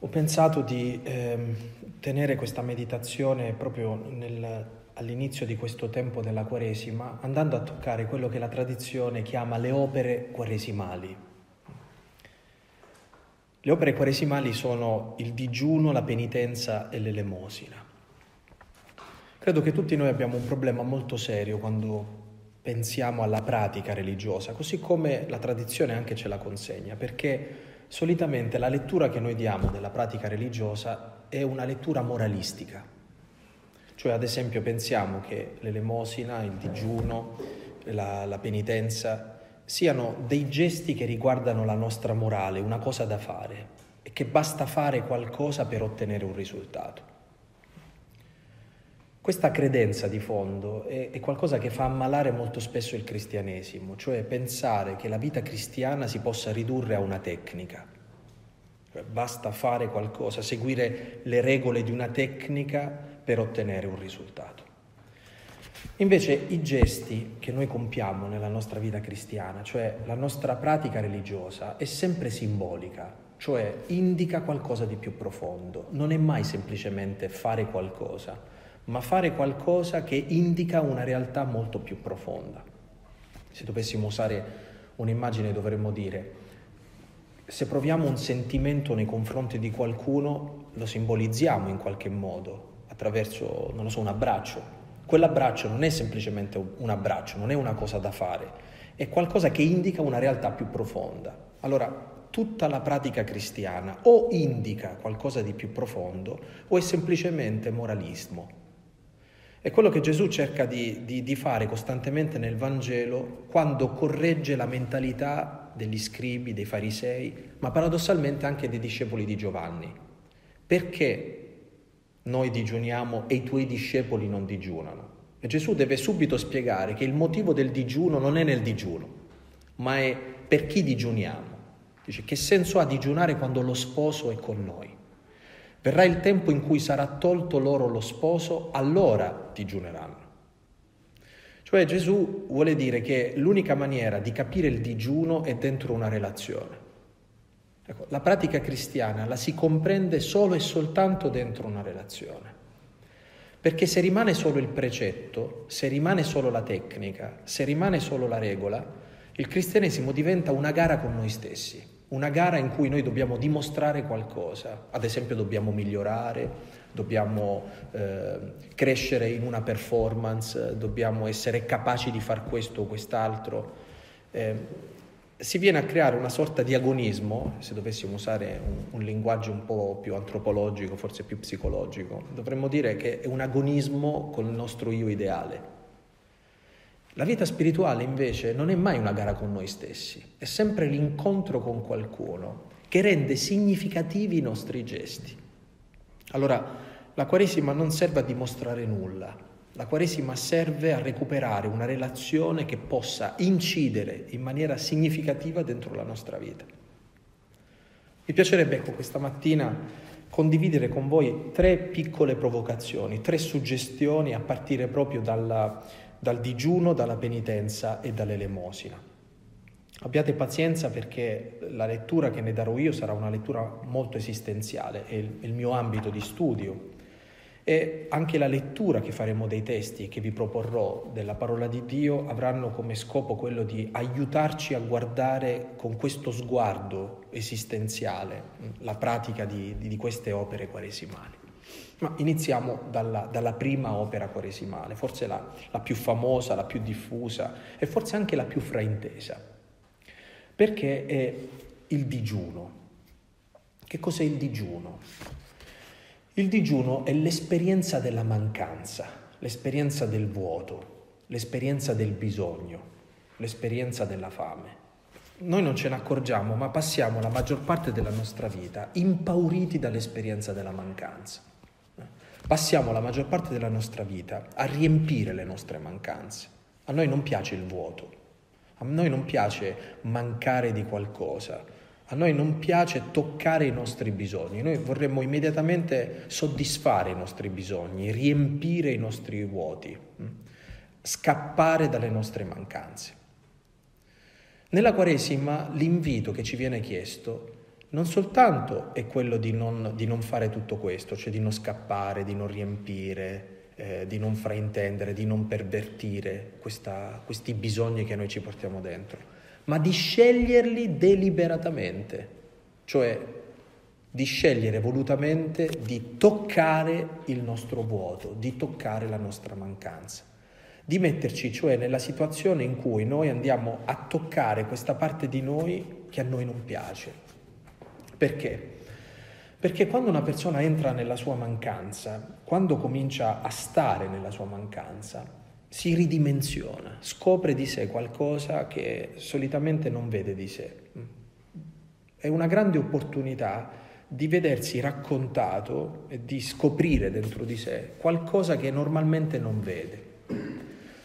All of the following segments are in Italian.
Ho pensato di ehm, tenere questa meditazione proprio nel, all'inizio di questo tempo della Quaresima, andando a toccare quello che la tradizione chiama le opere quaresimali. Le opere quaresimali sono il digiuno, la penitenza e l'elemosina. Credo che tutti noi abbiamo un problema molto serio quando pensiamo alla pratica religiosa, così come la tradizione anche ce la consegna, perché solitamente la lettura che noi diamo della pratica religiosa è una lettura moralistica. Cioè, ad esempio, pensiamo che l'elemosina, il digiuno, la, la penitenza siano dei gesti che riguardano la nostra morale, una cosa da fare, e che basta fare qualcosa per ottenere un risultato. Questa credenza di fondo è, è, qualcosa che fa ammalare molto spesso il cristianesimo, cioè pensare che la vita cristiana si possa ridurre a una tecnica. Basta fare qualcosa, seguire le regole di una tecnica per ottenere un risultato. Invece i gesti che noi compiamo nella nostra vita cristiana, cioè la nostra pratica religiosa, è sempre simbolica, cioè indica qualcosa di più profondo, non è mai semplicemente fare qualcosa ma fare qualcosa che indica una realtà molto più profonda. Se dovessimo usare un'immagine dovremmo dire, se proviamo un sentimento nei confronti di qualcuno, lo simbolizziamo in qualche modo, attraverso, non lo so, un abbraccio. Quell'abbraccio non è semplicemente un abbraccio, non è una cosa da fare, è qualcosa che indica una realtà più profonda. Allora, tutta la pratica cristiana o indica qualcosa di più profondo o è semplicemente moralismo. È quello che Gesù cerca di, di, di, fare costantemente nel Vangelo quando corregge la mentalità degli scribi, dei farisei, ma paradossalmente anche dei discepoli di Giovanni. Perché noi digiuniamo e i tuoi discepoli non digiunano? E Gesù deve subito spiegare che il motivo del digiuno non è nel digiuno, ma è per chi digiuniamo. Dice che senso ha digiunare quando lo sposo è con noi? Verrà il tempo in cui sarà tolto loro lo sposo, allora digiuneranno. Cioè Gesù vuole dire che l'unica maniera di capire il digiuno è dentro una relazione. Ecco, la pratica cristiana la si comprende solo e soltanto dentro una relazione. Perché se rimane solo il precetto, se rimane solo la tecnica, se rimane solo la regola, il cristianesimo diventa una gara con noi stessi una gara in cui noi dobbiamo dimostrare qualcosa, ad esempio dobbiamo migliorare, dobbiamo eh, crescere in una performance, dobbiamo essere capaci di fare questo o quest'altro. Eh, si viene a creare una sorta di agonismo, se dovessimo usare un, un, linguaggio un po' più antropologico, forse più psicologico, dovremmo dire che è un agonismo con il nostro io ideale. La vita spirituale invece non è mai una gara con noi stessi, è sempre l'incontro con qualcuno che rende significativi i nostri gesti. Allora, la Quaresima non serve a dimostrare nulla, la Quaresima serve a recuperare una relazione che possa incidere in maniera significativa dentro la nostra vita. Mi piacerebbe, ecco, questa mattina condividere con voi tre piccole provocazioni, tre suggestioni a partire proprio dalla dal digiuno, dalla penitenza e dall'elemosina. Abbiate pazienza perché la lettura che ne darò io sarà una lettura molto esistenziale, è il, mio ambito di studio e anche la lettura che faremo dei testi e che vi proporrò della parola di Dio avranno come scopo quello di aiutarci a guardare con questo sguardo esistenziale la pratica di, di queste opere quaresimali. Ma iniziamo dalla, dalla, prima opera quaresimale, forse la, la più famosa, la più diffusa e forse anche la più fraintesa, perché è il digiuno. Che cos'è il digiuno? Il digiuno è l'esperienza della mancanza, l'esperienza del vuoto, l'esperienza del bisogno, l'esperienza della fame. Noi non ce ne accorgiamo, ma passiamo la maggior parte della nostra vita impauriti dall'esperienza della mancanza. Passiamo la maggior parte della nostra vita a riempire le nostre mancanze. A noi non piace il vuoto, a noi non piace mancare di qualcosa, a noi non piace toccare i nostri bisogni, noi vorremmo immediatamente soddisfare i nostri bisogni, riempire i nostri vuoti, mm? scappare dalle nostre mancanze. Nella Quaresima l'invito che ci viene chiesto non soltanto è quello di non, di non fare tutto questo, cioè di non scappare, di non riempire, eh, di non fraintendere, di non pervertire questa, questi bisogni che noi ci portiamo dentro, ma di sceglierli deliberatamente, cioè di scegliere volutamente di toccare il nostro vuoto, di toccare la nostra mancanza, di metterci cioè nella situazione in cui noi andiamo a toccare questa parte di noi che a noi non piace. Perché? Perché quando una persona entra nella sua mancanza, quando comincia a stare nella sua mancanza, si ridimensiona, scopre di sé qualcosa che solitamente non vede di sé. È una grande opportunità di vedersi raccontato e di scoprire dentro di sé qualcosa che normalmente non vede.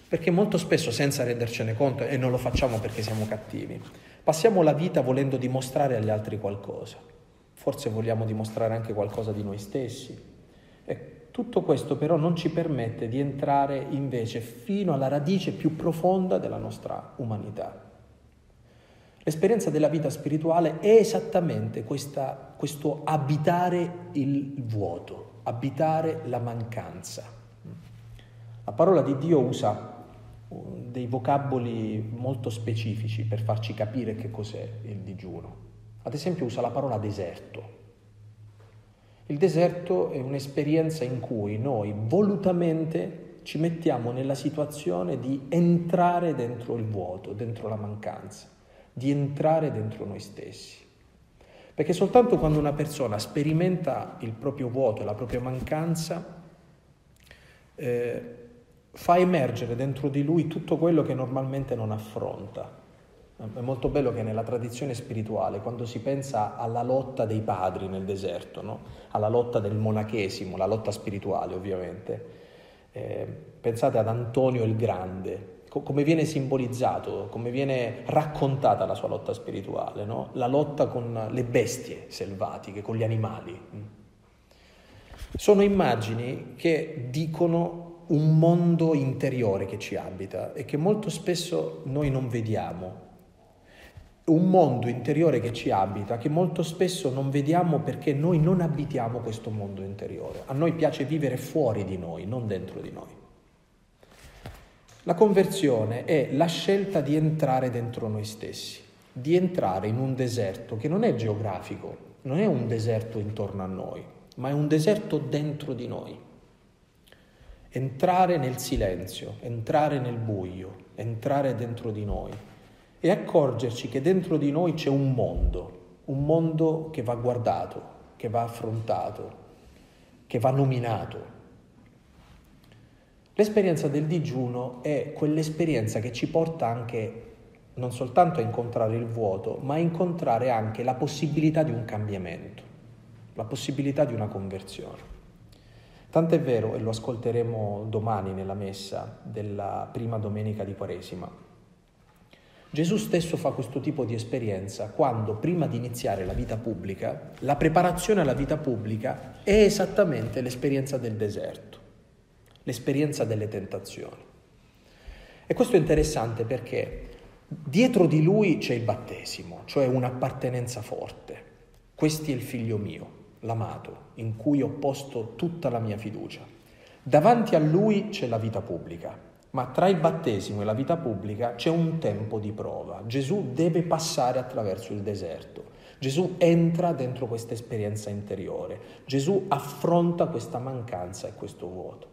Perché molto spesso senza rendercene conto, e non lo facciamo perché siamo cattivi, passiamo la vita volendo dimostrare agli altri qualcosa forse vogliamo dimostrare anche qualcosa di noi stessi. E tutto questo però non ci permette di entrare invece fino alla radice più profonda della nostra umanità. L'esperienza della vita spirituale è esattamente questa, questo abitare il vuoto, abitare la mancanza. La parola di Dio usa dei vocaboli molto specifici per farci capire che cos'è il digiuno. Ad esempio usa la parola deserto. Il deserto è un'esperienza in cui noi volutamente ci mettiamo nella situazione di entrare dentro il vuoto, dentro la mancanza, di entrare dentro noi stessi. Perché soltanto quando una persona sperimenta il proprio vuoto, la propria mancanza, eh, fa emergere dentro di lui tutto quello che normalmente non affronta. È molto bello che nella tradizione spirituale, quando si pensa alla lotta dei padri nel deserto, no? alla lotta del monachesimo, la lotta spirituale ovviamente, eh, pensate ad Antonio il Grande, co- come viene simbolizzato, come viene raccontata la sua lotta spirituale, no? la lotta con le bestie selvatiche, con gli animali. Sono immagini che dicono un mondo interiore che ci abita e che molto spesso noi non vediamo un mondo interiore che ci abita, che molto spesso non vediamo perché noi non abitiamo questo mondo interiore. A noi piace vivere fuori di noi, non dentro di noi. La conversione è la scelta di entrare dentro noi stessi, di entrare in un deserto che non è geografico, non è un deserto intorno a noi, ma è un deserto dentro di noi. Entrare nel silenzio, entrare nel buio, entrare dentro di noi e accorgerci che dentro di noi c'è un mondo, un mondo che va guardato, che va affrontato, che va nominato. L'esperienza del digiuno è quell'esperienza che ci porta anche non soltanto a incontrare il vuoto, ma a incontrare anche la possibilità di un cambiamento, la possibilità di una conversione. Tant'è vero, e lo ascolteremo domani nella messa della prima domenica di Quaresima, Gesù stesso fa questo tipo di esperienza quando, prima di iniziare la vita pubblica, la preparazione alla vita pubblica è esattamente l'esperienza del deserto, l'esperienza delle tentazioni. E questo è interessante perché dietro di lui c'è il battesimo, cioè un'appartenenza forte. Questo è il figlio mio, l'amato, in cui ho posto tutta la mia fiducia. Davanti a lui c'è la vita pubblica, ma tra il battesimo e la vita pubblica c'è un tempo di prova. Gesù deve passare attraverso il deserto. Gesù entra dentro questa esperienza interiore. Gesù affronta questa mancanza e questo vuoto.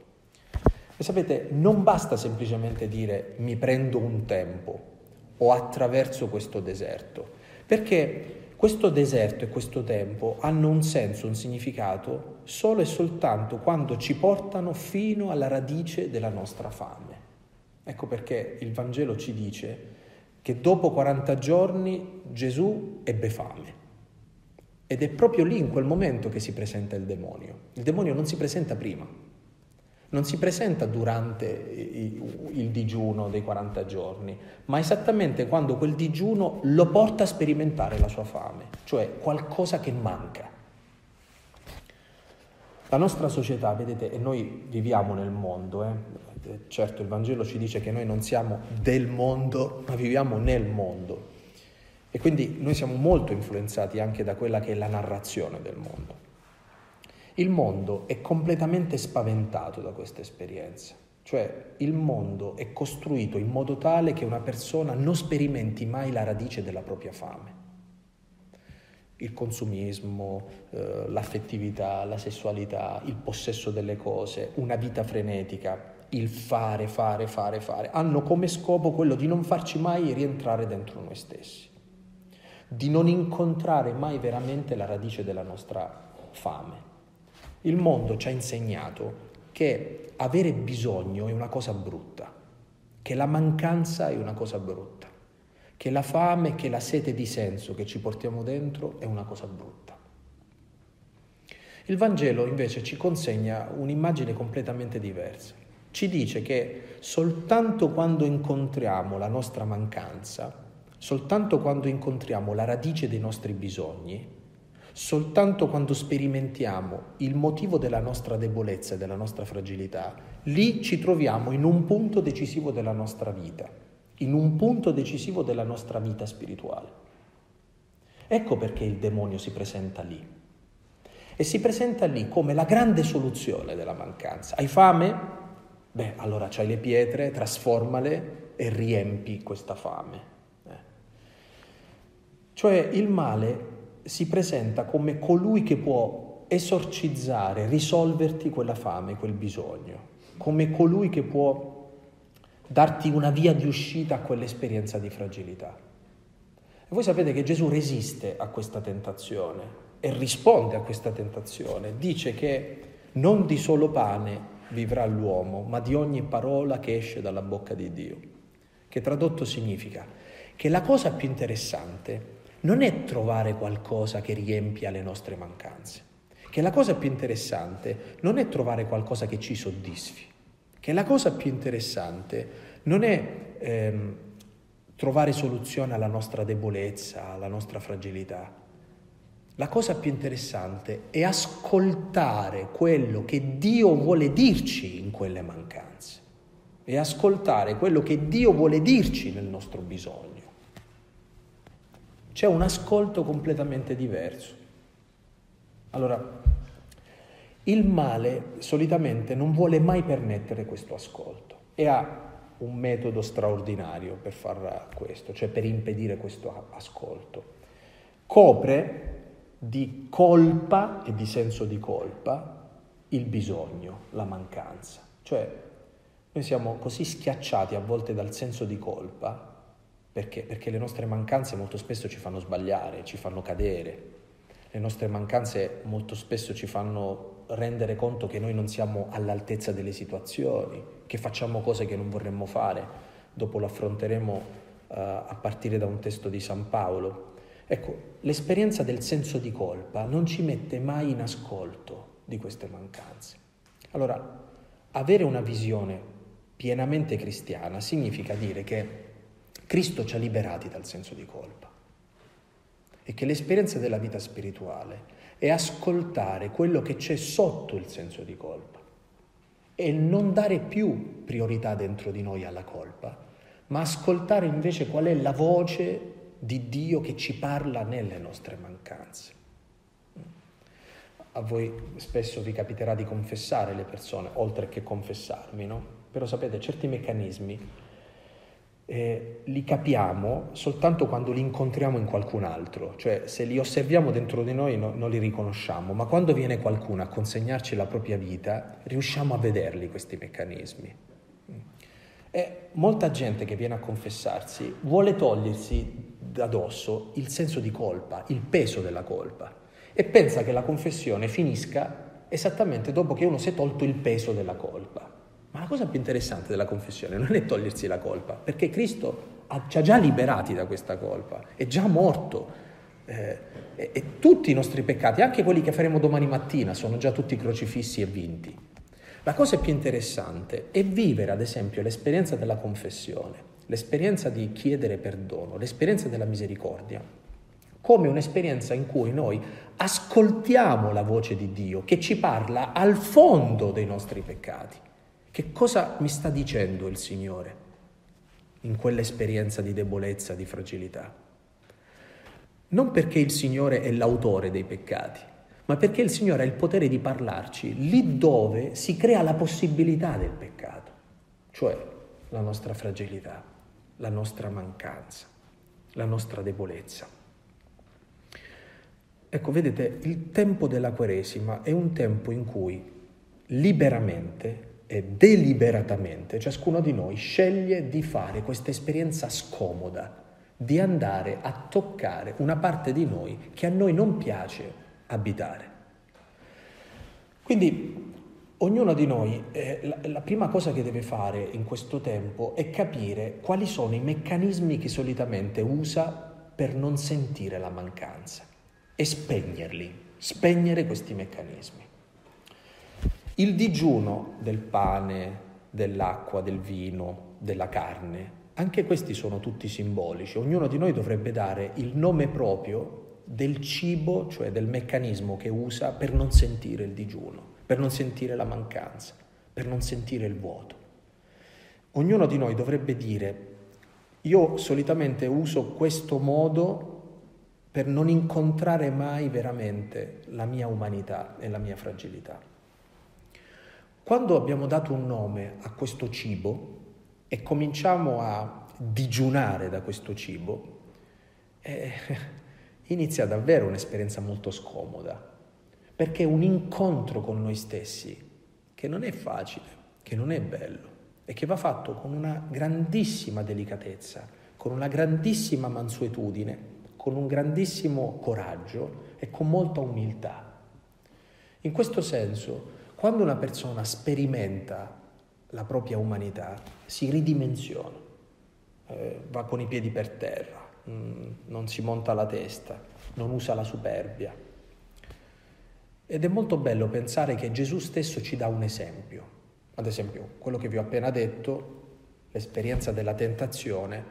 E sapete, non basta semplicemente dire mi prendo un tempo o attraverso questo deserto, perché questo deserto e questo tempo hanno un senso, un significato solo e soltanto quando ci portano fino alla radice della nostra fame. Ecco perché il Vangelo ci dice che dopo 40 giorni Gesù ebbe fame. Ed è proprio lì, in quel momento, che si presenta il demonio. Il demonio non si presenta prima, non si presenta durante il digiuno dei 40 giorni, ma esattamente quando quel digiuno lo porta a sperimentare la sua fame, cioè qualcosa che manca. La nostra società, vedete, e noi viviamo nel mondo, eh, certo il Vangelo ci dice che noi non siamo del mondo, ma viviamo nel mondo. E quindi noi siamo molto influenzati anche da quella che è la narrazione del mondo. Il mondo è completamente spaventato da questa esperienza, cioè il mondo è costruito in modo tale che una persona non sperimenti mai la radice della propria fame. Il consumismo, eh, l'affettività, la sessualità, il possesso delle cose, una vita frenetica, il fare, fare, fare, fare, hanno come scopo quello di non farci mai rientrare dentro noi stessi, di non incontrare mai veramente la radice della nostra fame. Il mondo ci ha insegnato che avere bisogno è una cosa brutta, che la mancanza è una cosa brutta, che la fame, che la sete di senso che ci portiamo dentro è una cosa brutta. Il Vangelo invece ci consegna un'immagine completamente diversa. Ci dice che soltanto quando incontriamo la nostra mancanza, soltanto quando incontriamo la radice dei nostri bisogni, Soltanto quando sperimentiamo il motivo della nostra debolezza e della nostra fragilità, lì ci troviamo in un punto decisivo della nostra vita, in un punto decisivo della nostra vita spirituale. Ecco perché il demonio si presenta lì. E si presenta lì come la grande soluzione della mancanza. Hai fame? Beh, allora c'hai le pietre, trasformale e riempi questa fame. Eh. Cioè il male si presenta come colui che può esorcizzare, risolverti quella fame, quel bisogno, come colui che può darti una via di uscita a quell'esperienza di fragilità. E voi sapete che Gesù resiste a questa tentazione e risponde a questa tentazione, dice che non di solo pane vivrà l'uomo, ma di ogni parola che esce dalla bocca di Dio, che tradotto significa che la cosa più interessante non è trovare qualcosa che riempia le nostre mancanze, che la cosa più interessante non è trovare qualcosa che ci soddisfi, che la cosa più interessante non è ehm, trovare soluzione alla nostra debolezza, alla nostra fragilità. La cosa più interessante è ascoltare quello che Dio vuole dirci in quelle mancanze. E ascoltare quello che Dio vuole dirci nel nostro bisogno c'è un ascolto completamente diverso. Allora, il male solitamente non vuole mai permettere questo ascolto e ha un metodo straordinario per far questo, cioè per impedire questo ascolto. Copre di colpa e di senso di colpa il bisogno, la mancanza. Cioè noi siamo così schiacciati a volte dal senso di colpa perché? Perché le nostre mancanze molto spesso ci fanno sbagliare, ci fanno cadere. Le nostre mancanze molto spesso ci fanno rendere conto che noi non siamo all'altezza delle situazioni, che facciamo cose che non vorremmo fare. Dopo lo affronteremo uh, a partire da un testo di San Paolo. Ecco, l'esperienza del senso di colpa non ci mette mai in ascolto di queste mancanze. Allora, avere una visione pienamente cristiana significa dire che Cristo ci ha liberati dal senso di colpa e che l'esperienza della vita spirituale è ascoltare quello che c'è sotto il senso di colpa e non dare più priorità dentro di noi alla colpa, ma ascoltare invece qual è la voce di Dio che ci parla nelle nostre mancanze. A voi spesso vi capiterà di confessare le persone, oltre che confessarmi, no? Però sapete, certi meccanismi eh, li capiamo soltanto quando li incontriamo in qualcun altro, cioè se li osserviamo dentro di noi no, non li riconosciamo, ma quando viene qualcuno a consegnarci la propria vita riusciamo a vederli questi meccanismi. E molta gente che viene a confessarsi vuole togliersi da dosso il senso di colpa, il peso della colpa e pensa che la confessione finisca esattamente dopo che uno si è tolto il peso della colpa. Ma la cosa più interessante della confessione non è togliersi la colpa, perché Cristo ci ha già liberati da questa colpa, è già morto. Eh, e, e tutti i nostri peccati, anche quelli che faremo domani mattina, sono già tutti crocifissi e vinti. La cosa più interessante è vivere, ad esempio, l'esperienza della confessione, l'esperienza di chiedere perdono, l'esperienza della misericordia, come un'esperienza in cui noi ascoltiamo la voce di Dio che ci parla al fondo dei nostri peccati. Che cosa mi sta dicendo il Signore in quell'esperienza di debolezza, di fragilità? non perché il Signore è l'autore dei peccati, ma perché il Signore ha il potere di parlarci lì dove si crea la possibilità del peccato, cioè la nostra fragilità, la nostra mancanza, la nostra debolezza. Ecco, vedete, il tempo della Quaresima è un tempo in cui liberamente e deliberatamente ciascuno di noi sceglie di fare questa esperienza scomoda, di andare a toccare una parte di noi che a noi non piace abitare. Quindi ognuno di noi, eh, la, la prima cosa che deve fare in questo tempo è capire quali sono i meccanismi che solitamente usa per non sentire la mancanza e spegnerli, spegnere questi meccanismi. Il digiuno del pane, dell'acqua, del vino, della carne, anche questi sono tutti simbolici. Ognuno di noi dovrebbe dare il nome proprio del cibo, cioè del meccanismo che usa per non sentire il digiuno, per non sentire la mancanza, per non sentire il vuoto. Ognuno di noi dovrebbe dire, io solitamente uso questo modo per non incontrare mai veramente la mia umanità e la mia fragilità. Quando abbiamo dato un nome a questo cibo e cominciamo a digiunare da questo cibo, eh, inizia davvero un'esperienza molto scomoda, perché è un incontro con noi stessi che non è facile, che non è bello e che va fatto con una grandissima delicatezza, con una grandissima mansuetudine, con un grandissimo coraggio e con molta umiltà. In questo senso, quando una persona sperimenta la propria umanità, si ridimensiona, eh, va con i piedi per terra, mh, mm, non si monta la testa, non usa la superbia. Ed è molto bello pensare che Gesù stesso ci dà un esempio. Ad esempio, quello che vi ho appena detto, l'esperienza della tentazione,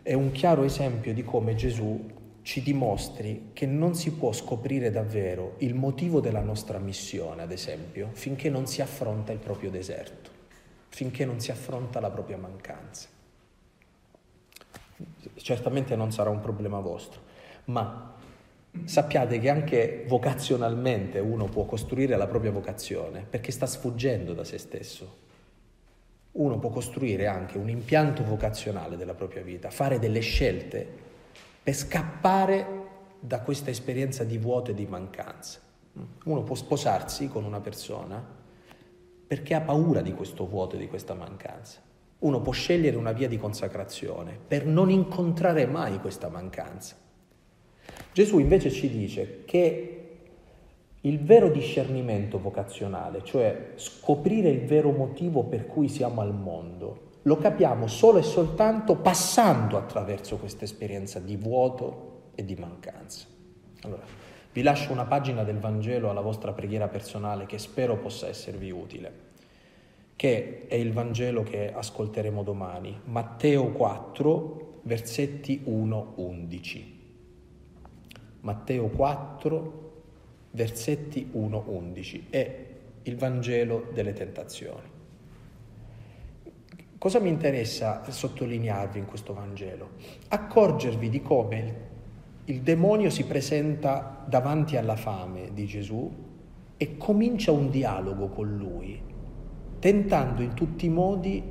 è un chiaro esempio di come Gesù ci dimostri che non si può scoprire davvero il motivo della nostra missione, ad esempio, finché non si affronta il proprio deserto, finché non si affronta la propria mancanza. Certamente non sarà un problema vostro, ma sappiate che anche vocazionalmente uno può costruire la propria vocazione perché sta sfuggendo da se stesso. Uno può costruire anche un impianto vocazionale della propria vita, fare delle scelte per scappare da questa esperienza di vuoto e di mancanza. Uno può sposarsi con una persona perché ha paura di questo vuoto e di questa mancanza. Uno può scegliere una via di consacrazione per non incontrare mai questa mancanza. Gesù invece ci dice che il vero discernimento vocazionale, cioè scoprire il vero motivo per cui siamo al mondo, lo capiamo solo e soltanto passando attraverso questa esperienza di vuoto e di mancanza. Allora, vi lascio una pagina del Vangelo alla vostra preghiera personale che spero possa esservi utile, che è il Vangelo che ascolteremo domani, Matteo 4, versetti 1-11. Matteo 4, versetti 1-11, è il Vangelo delle tentazioni. Cosa mi interessa sottolinearvi in questo Vangelo? Accorgervi di come il demonio si presenta davanti alla fame di Gesù e comincia un dialogo con lui, tentando in tutti i modi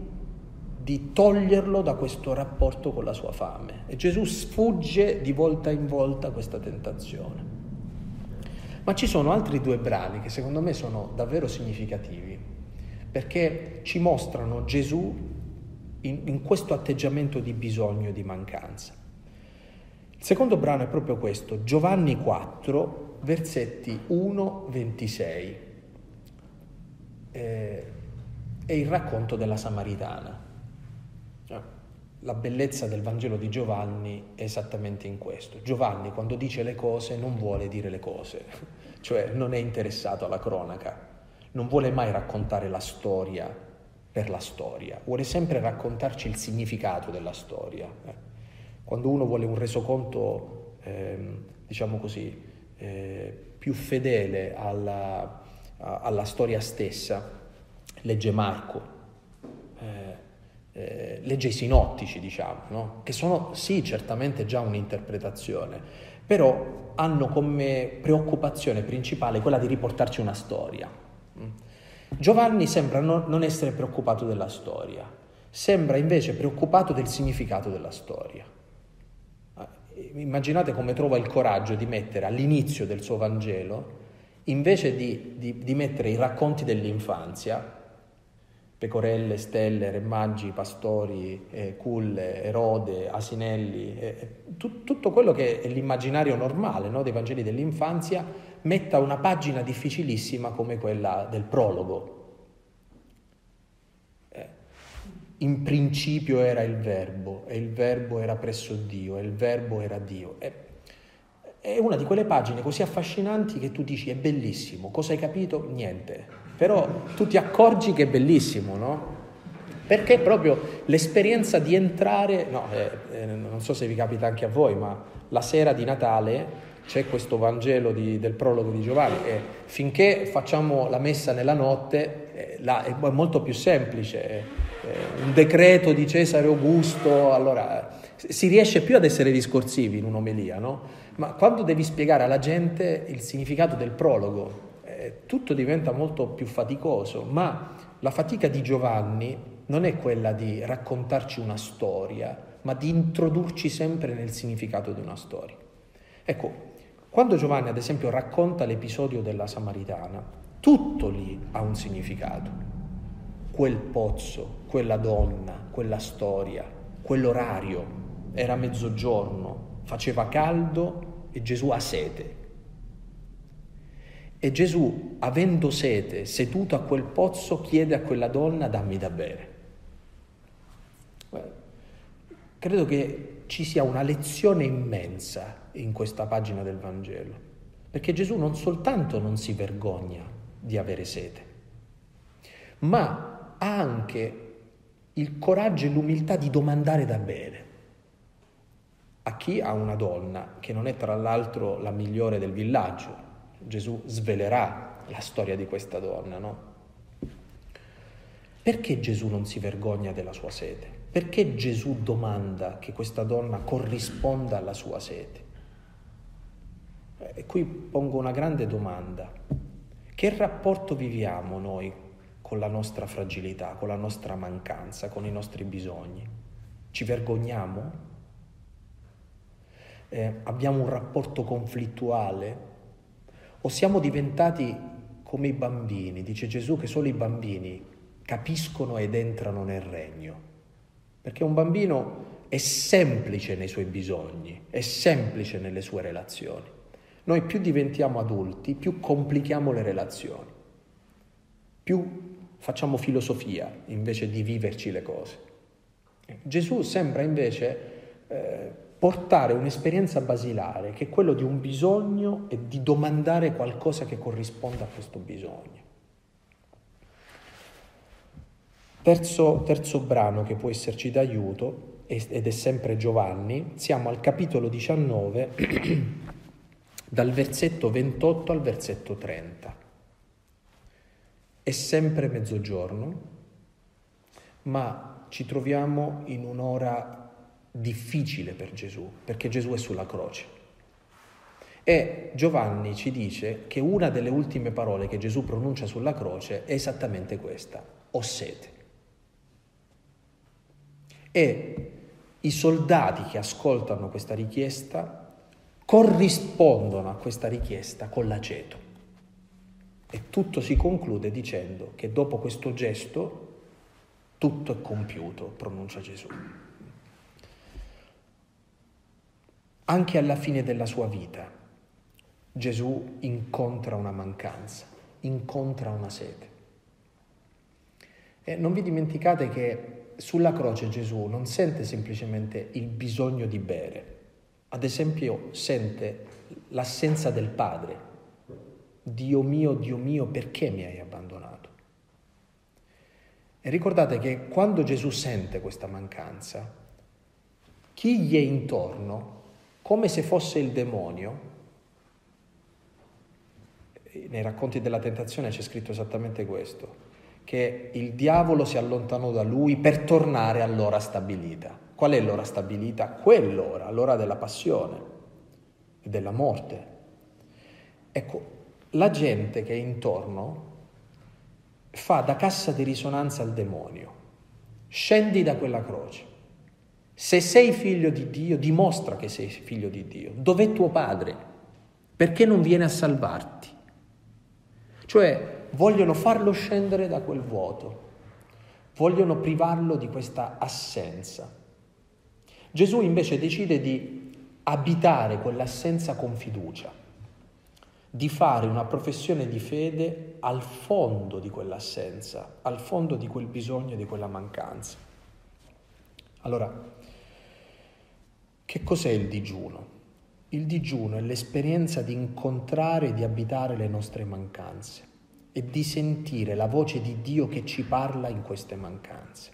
di toglierlo da questo rapporto con la sua fame. E Gesù sfugge di volta in volta questa tentazione. Ma ci sono altri due brani che secondo me sono davvero significativi, perché ci mostrano Gesù in, in questo atteggiamento di bisogno e di mancanza. Il secondo brano è proprio questo, Giovanni 4, versetti 1-26. Eh, è il racconto della Samaritana. Eh, la bellezza del Vangelo di Giovanni è esattamente in questo. Giovanni quando dice le cose non vuole dire le cose, cioè non è interessato alla cronaca, non vuole mai raccontare la storia per la storia, vuole sempre raccontarci il significato della storia. Eh. Quando uno vuole un resoconto, eh, diciamo così, eh, più fedele alla, alla, storia stessa, legge Marco, eh, eh, legge i sinottici, diciamo, no? che sono sì certamente già un'interpretazione, però hanno come preoccupazione principale quella di riportarci una storia. Giovanni sembra non essere preoccupato della storia, sembra invece preoccupato del significato della storia. Immaginate come trova il coraggio di mettere all'inizio del suo Vangelo, invece di, di, di mettere i racconti dell'infanzia, pecorelle, stelle, re magi, pastori, eh, culle, erode, asinelli, eh, tu, tutto quello che è l'immaginario normale no, dei Vangeli dell'infanzia, metta una pagina difficilissima come quella del prologo. Eh, in principio era il verbo e il verbo era presso Dio e il verbo era Dio. Eh, è una di quelle pagine così affascinanti che tu dici è bellissimo, cosa hai capito? Niente però tu ti accorgi che è bellissimo, no? Perché proprio l'esperienza di entrare, no, eh, eh, non so se vi capita anche a voi, ma la sera di Natale c'è questo Vangelo di, del prologo di Giovanni e finché facciamo la messa nella notte eh, là, è molto più semplice, eh, un decreto di Cesare Augusto, allora si riesce più ad essere discorsivi in un'omelia, no? Ma quando devi spiegare alla gente il significato del prologo, eh, tutto diventa molto più faticoso, ma la fatica di Giovanni non è quella di raccontarci una storia, ma di introdurci sempre nel significato di una storia. Ecco, quando Giovanni ad esempio racconta l'episodio della Samaritana, tutto lì ha un significato. Quel pozzo, quella donna, quella storia, quell'orario, era mezzogiorno, faceva caldo e Gesù ha sete. E Gesù, avendo sete, seduto a quel pozzo, chiede a quella donna dammi da bere. Credo che ci sia una lezione immensa in questa pagina del Vangelo, perché Gesù non soltanto non si vergogna di avere sete, ma ha anche il coraggio e l'umiltà di domandare da bere. A chi ha una donna, che non è tra l'altro la migliore del villaggio, Gesù svelerà la storia di questa donna, no? Perché Gesù non si vergogna della sua sete? Perché Gesù domanda che questa donna corrisponda alla sua sete? E qui pongo una grande domanda. Che rapporto viviamo noi con la nostra fragilità, con la nostra mancanza, con i nostri bisogni? Ci vergogniamo? Eh, abbiamo un rapporto conflittuale o siamo diventati come i bambini, dice Gesù che solo i bambini capiscono ed entrano nel regno. Perché un bambino è semplice nei suoi bisogni, è semplice nelle sue relazioni. Noi più diventiamo adulti, più complichiamo le relazioni, più facciamo filosofia invece di viverci le cose. Gesù sembra invece eh, portare un'esperienza basilare che è quello di un bisogno e di domandare qualcosa che corrisponda a questo bisogno. Terzo, terzo brano che può esserci d'aiuto, ed è sempre Giovanni, siamo al capitolo 19, dal versetto 28 al versetto 30. È sempre mezzogiorno, ma ci troviamo in un'ora difficile per Gesù, perché Gesù è sulla croce. E Giovanni ci dice che una delle ultime parole che Gesù pronuncia sulla croce è esattamente questa, ho sete. E i soldati che ascoltano questa richiesta corrispondono a questa richiesta con l'aceto. E tutto si conclude dicendo che dopo questo gesto tutto è compiuto, pronuncia Gesù. Anche alla fine della sua vita Gesù incontra una mancanza, incontra una sete. E non vi dimenticate che sulla croce Gesù non sente semplicemente il bisogno di bere, ad esempio sente l'assenza del Padre. Dio mio, Dio mio, perché mi hai abbandonato? E ricordate che quando Gesù sente questa mancanza, chi gli è intorno come se fosse il demonio. Nei racconti della tentazione c'è scritto esattamente questo, che il diavolo si allontanò da lui per tornare all'ora stabilita. Qual è l'ora stabilita? Quell'ora, l'ora della passione. della morte. Ecco, la gente che è intorno fa da cassa di risonanza al demonio. Scendi da quella croce. Se sei figlio di Dio, dimostra che sei figlio di Dio. Dov'è tuo padre? Perché non viene a salvarti? Cioè, vogliono farlo scendere da quel vuoto, vogliono privarlo di questa assenza. Gesù invece decide di abitare quell'assenza con fiducia, di fare una professione di fede al fondo di quell'assenza, al fondo di quel bisogno, di quella mancanza. Allora, che cos'è il digiuno? Il digiuno è l'esperienza di incontrare e di abitare le nostre mancanze e di sentire la voce di Dio che ci parla in queste mancanze.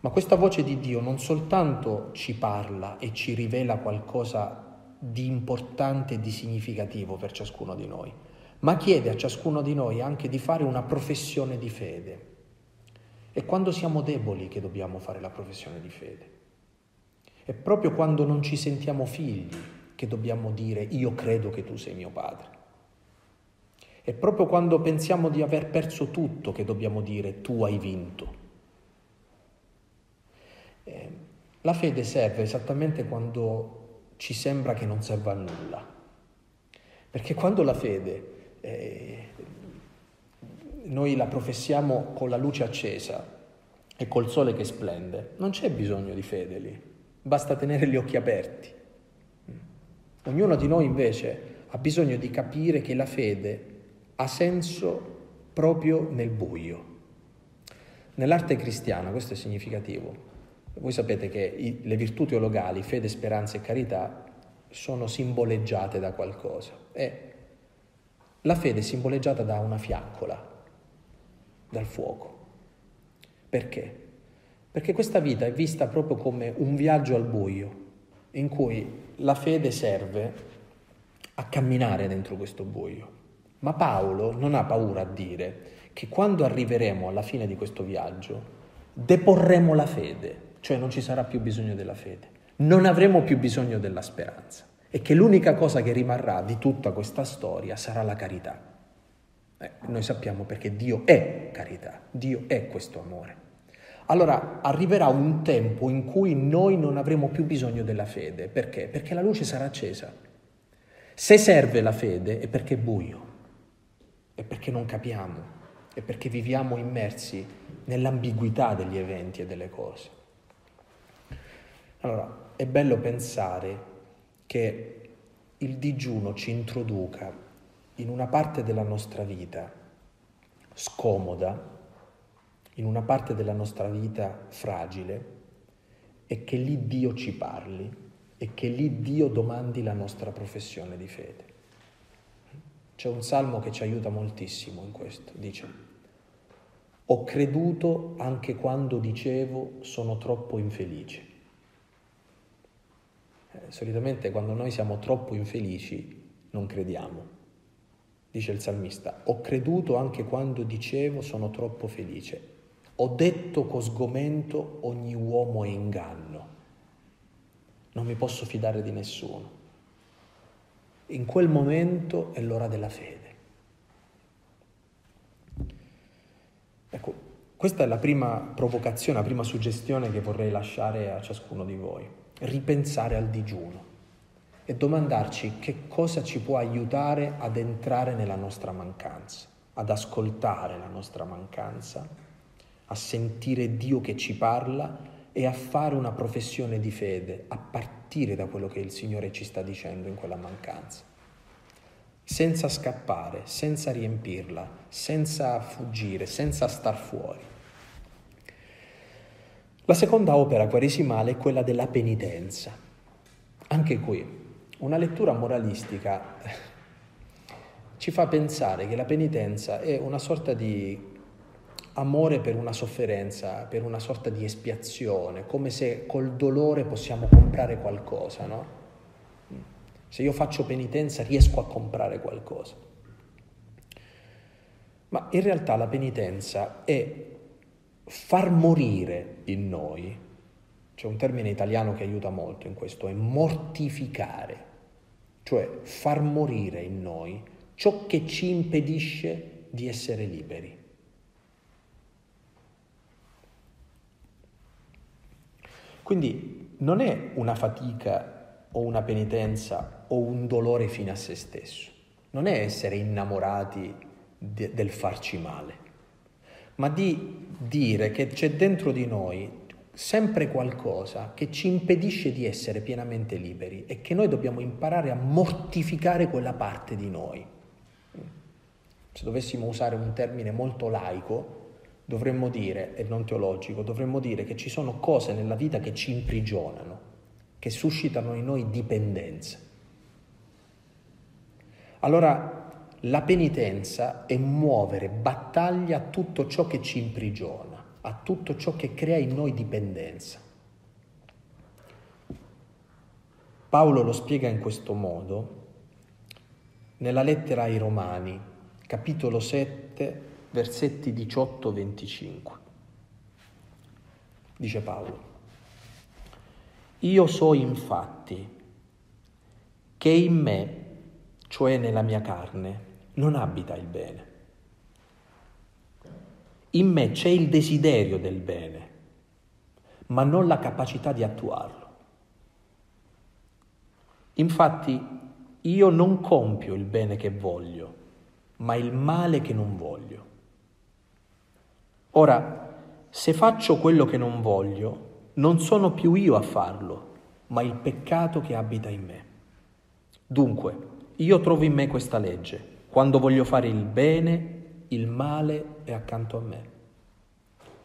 Ma questa voce di Dio non soltanto ci parla e ci rivela qualcosa di importante e di significativo per ciascuno di noi, ma chiede a ciascuno di noi anche di fare una professione di fede. È quando siamo deboli che dobbiamo fare la professione di fede. È proprio quando non ci sentiamo figli che dobbiamo dire io credo che tu sei mio padre. È proprio quando pensiamo di aver perso tutto che dobbiamo dire tu hai vinto. Eh, la fede serve esattamente quando ci sembra che non serva a nulla. Perché quando la fede eh, noi la professiamo con la luce accesa e col sole che splende, non c'è bisogno di fede lì basta tenere gli occhi aperti. Ognuno di noi invece ha bisogno di capire che la fede ha senso proprio nel buio. Nell'arte cristiana, questo è significativo, voi sapete che i, le virtù teologali, fede, speranza e carità, sono simboleggiate da qualcosa. E la fede è simboleggiata da una fiaccola, dal fuoco. Perché? Perché questa vita è vista proprio come un viaggio al buio, in cui la fede serve a camminare dentro questo buio. Ma Paolo non ha paura a dire che quando arriveremo alla fine di questo viaggio, deporremo la fede, cioè non ci sarà più bisogno della fede, non avremo più bisogno della speranza e che l'unica cosa che rimarrà di tutta questa storia sarà la carità. Eh, noi sappiamo perché Dio è carità, Dio è questo amore allora arriverà un tempo in cui noi non avremo più bisogno della fede. Perché? Perché la luce sarà accesa. Se serve la fede è perché è buio, è perché non capiamo, è perché viviamo immersi nell'ambiguità degli eventi e delle cose. Allora, è bello pensare che il digiuno ci introduca in una parte della nostra vita scomoda, in una parte della nostra vita fragile e che lì Dio ci parli e che lì Dio domandi la nostra professione di fede. C'è un salmo che ci aiuta moltissimo in questo, dice, ho creduto anche quando dicevo sono troppo infelice. Eh, solitamente quando noi siamo troppo infelici non crediamo. Dice il salmista, ho creduto anche quando dicevo sono troppo felice ho detto con sgomento ogni uomo è inganno. Non mi posso fidare di nessuno. In quel momento è l'ora della fede. Ecco, questa è la prima provocazione, la prima suggestione che vorrei lasciare a ciascuno di voi. Ripensare al digiuno e domandarci che cosa ci può aiutare ad entrare nella nostra mancanza, ad ascoltare la nostra mancanza a sentire Dio che ci parla e a fare una professione di fede a partire da quello che il Signore ci sta dicendo in quella mancanza. Senza scappare, senza riempirla, senza fuggire, senza star fuori. La seconda opera quaresimale è quella della penitenza. Anche qui, una lettura moralistica ci fa pensare che la penitenza è una sorta di amore per una sofferenza, per una sorta di espiazione, come se col dolore possiamo comprare qualcosa, no? Se io faccio penitenza riesco a comprare qualcosa. Ma in realtà la penitenza è far morire in noi, c'è un termine italiano che aiuta molto in questo, è mortificare. cioè far morire in noi ciò che ci impedisce di essere liberi. Quindi non è una fatica o una penitenza o un dolore fine a se stesso, non è essere innamorati de- del farci male, ma di dire che c'è dentro di noi sempre qualcosa che ci impedisce di essere pienamente liberi e che noi dobbiamo imparare a mortificare quella parte di noi. Se dovessimo usare un termine molto laico, dovremmo dire, e non teologico, dovremmo dire che ci sono cose nella vita che ci imprigionano, che suscitano in noi dipendenza. Allora la penitenza è muovere battaglia a tutto ciò che ci imprigiona, a tutto ciò che crea in noi dipendenza. Paolo lo spiega in questo modo nella lettera ai Romani, capitolo 7, versetti 18-25. Dice Paolo, io so infatti che in me, cioè nella mia carne, non abita il bene. In me c'è il desiderio del bene, ma non la capacità di attuarlo. Infatti io non compio il bene che voglio, ma il male che non voglio. Ora, se faccio quello che non voglio, non sono più io a farlo, ma il peccato che abita in me. Dunque, io trovo in me questa legge quando voglio fare il bene, il male è accanto a me.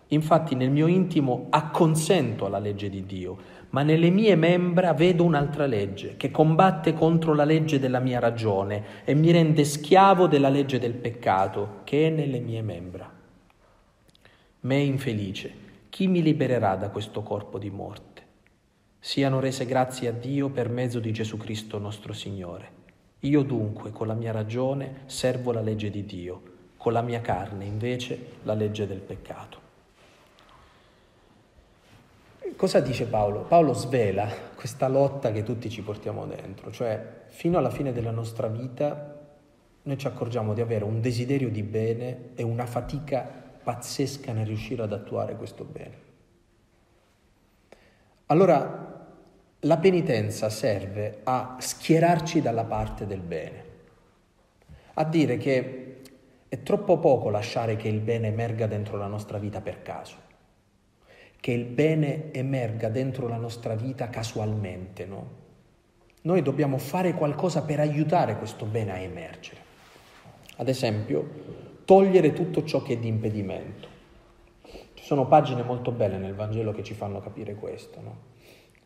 Infatti nel mio intimo acconsento alla legge di Dio, ma nelle mie membra vedo un'altra legge che combatte contro la legge della mia ragione e mi rende schiavo della legge del peccato che è nelle mie membra. Me infelice, chi mi libererà da questo corpo di morte? Siano rese grazie a Dio per mezzo di Gesù Cristo nostro Signore. Io dunque con la mia ragione servo la legge di Dio, con la mia carne invece la legge del peccato. Cosa dice Paolo? Paolo svela questa lotta che tutti ci portiamo dentro, cioè fino alla fine della nostra vita noi ci accorgiamo di avere un desiderio di bene e una fatica pazzesca nel riuscire ad attuare questo bene. Allora la penitenza serve a schierarci dalla parte del bene, a dire che è troppo poco lasciare che il bene emerga dentro la nostra vita per caso, che il bene emerga dentro la nostra vita casualmente, no? Noi dobbiamo fare qualcosa per aiutare questo bene a emergere. Ad esempio, togliere tutto ciò che è di impedimento. Ci sono pagine molto belle nel Vangelo che ci fanno capire questo, no?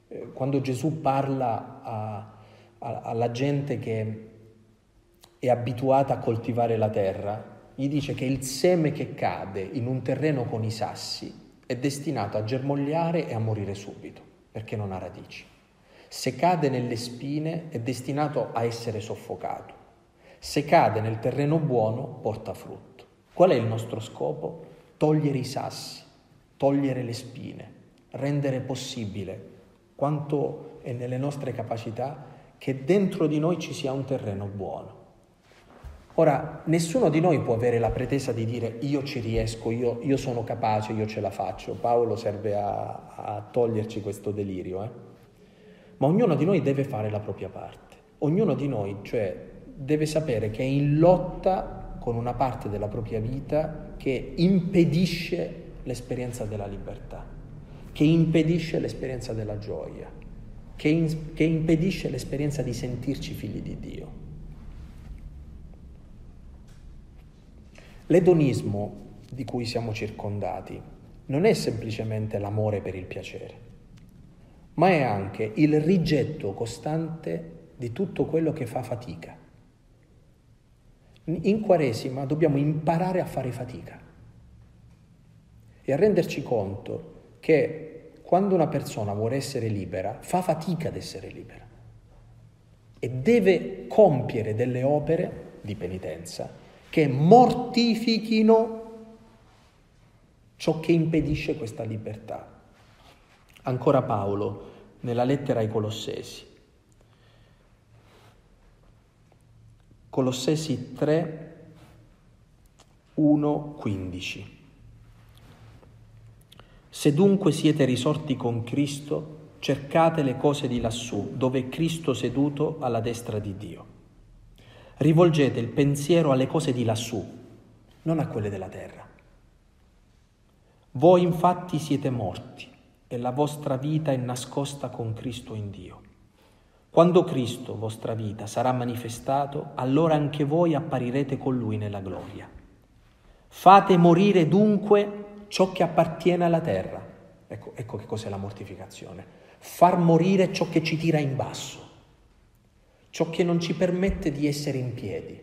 Eh, quando Gesù parla a, a, alla gente che è abituata a coltivare la terra, gli dice che il seme che cade in un terreno con i sassi è destinato a germogliare e a morire subito, perché non ha radici. Se cade nelle spine è destinato a essere soffocato. Se cade nel terreno buono porta frutto. Qual è il nostro scopo? Togliere i sassi, togliere le spine, rendere possibile quanto è nelle nostre capacità che dentro di noi ci sia un terreno buono. Ora, nessuno di noi può avere la pretesa di dire io ci riesco, io, io sono capace, io ce la faccio. Paolo serve a, a toglierci questo delirio, eh? ma ognuno di noi deve fare la propria parte. Ognuno di noi, cioè, deve sapere che è in lotta con una parte della propria vita che impedisce l'esperienza della libertà che impedisce l'esperienza della gioia, che, in, che impedisce l'esperienza di sentirci figli di Dio. L'edonismo di cui siamo circondati non è semplicemente l'amore per il piacere, ma è anche il rigetto costante di tutto quello che fa fatica. In Quaresima dobbiamo imparare a fare fatica e a renderci conto che quando una persona vuole essere libera fa fatica ad essere libera e deve compiere delle opere di penitenza che mortifichino ciò che impedisce questa libertà. Ancora Paolo, nella lettera ai Colossesi, Colossesi 3, 1, 15. Se dunque siete risorti con Cristo, cercate le cose di lassù, dove è Cristo seduto alla destra di Dio. Rivolgete il pensiero alle cose di lassù, non a quelle della terra. Voi infatti siete morti e la vostra vita è nascosta con Cristo in Dio. Quando Cristo, vostra vita, sarà manifestato, allora anche voi apparirete con Lui nella gloria. Fate morire dunque ciò che appartiene alla terra. Ecco, ecco che cos'è la mortificazione. Far morire ciò che ci tira in basso, ciò che non ci permette di essere in piedi,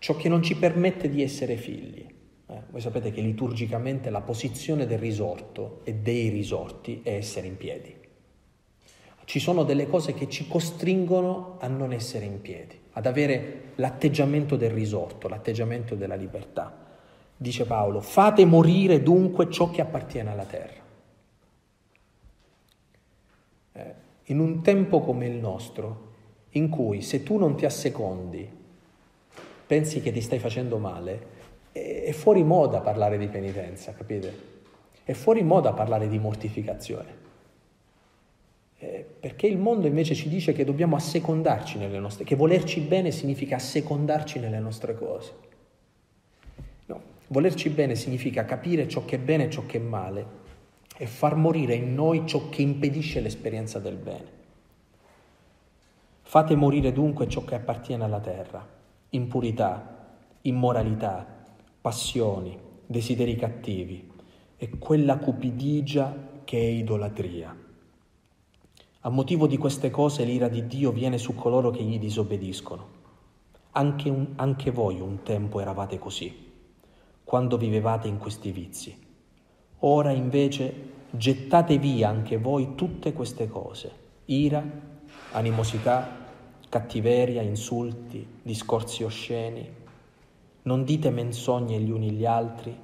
ciò che non ci permette di essere figli. Eh, voi sapete che liturgicamente la posizione del risorto e dei risorti è essere in piedi. Ci sono delle cose che ci costringono a non essere in piedi, ad avere l'atteggiamento del risorto, l'atteggiamento della libertà. Dice Paolo, fate morire dunque ciò che appartiene alla terra. Eh, in un tempo come il nostro, in cui se tu non ti assecondi, pensi che ti stai facendo male, è fuori moda parlare di penitenza, capite? È fuori moda parlare di mortificazione. Eh, perché il mondo invece ci dice che dobbiamo assecondarci nelle nostre, che volerci bene significa assecondarci nelle nostre cose. No, volerci bene significa capire ciò che è bene e ciò che è male e far morire in noi ciò che impedisce l'esperienza del bene. Fate morire dunque ciò che appartiene alla terra, impurità, immoralità, passioni, desideri cattivi e quella cupidigia che è idolatria. A motivo di queste cose l'ira di Dio viene su coloro che gli disobbediscono. Anche, un, anche voi un tempo eravate così, quando vivevate in questi vizi. Ora invece gettate via anche voi tutte queste cose, ira, animosità, cattiveria, insulti, discorsi osceni non dite menzogne gli uni gli altri.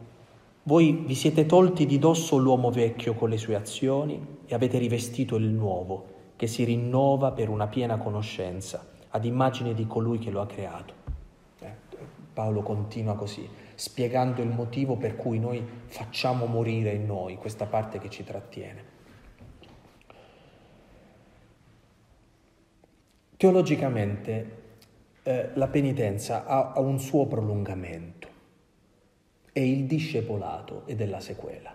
Voi vi siete tolti di dosso l'uomo vecchio con le sue azioni e avete rivestito il nuovo, che si rinnova per una piena conoscenza, ad immagine di colui che lo ha creato. Eh, Paolo continua così, spiegando il motivo per cui noi facciamo morire in noi questa parte che ci trattiene. Teologicamente eh, la penitenza ha, ha un suo prolungamento, è il discepolato ed è la sequela.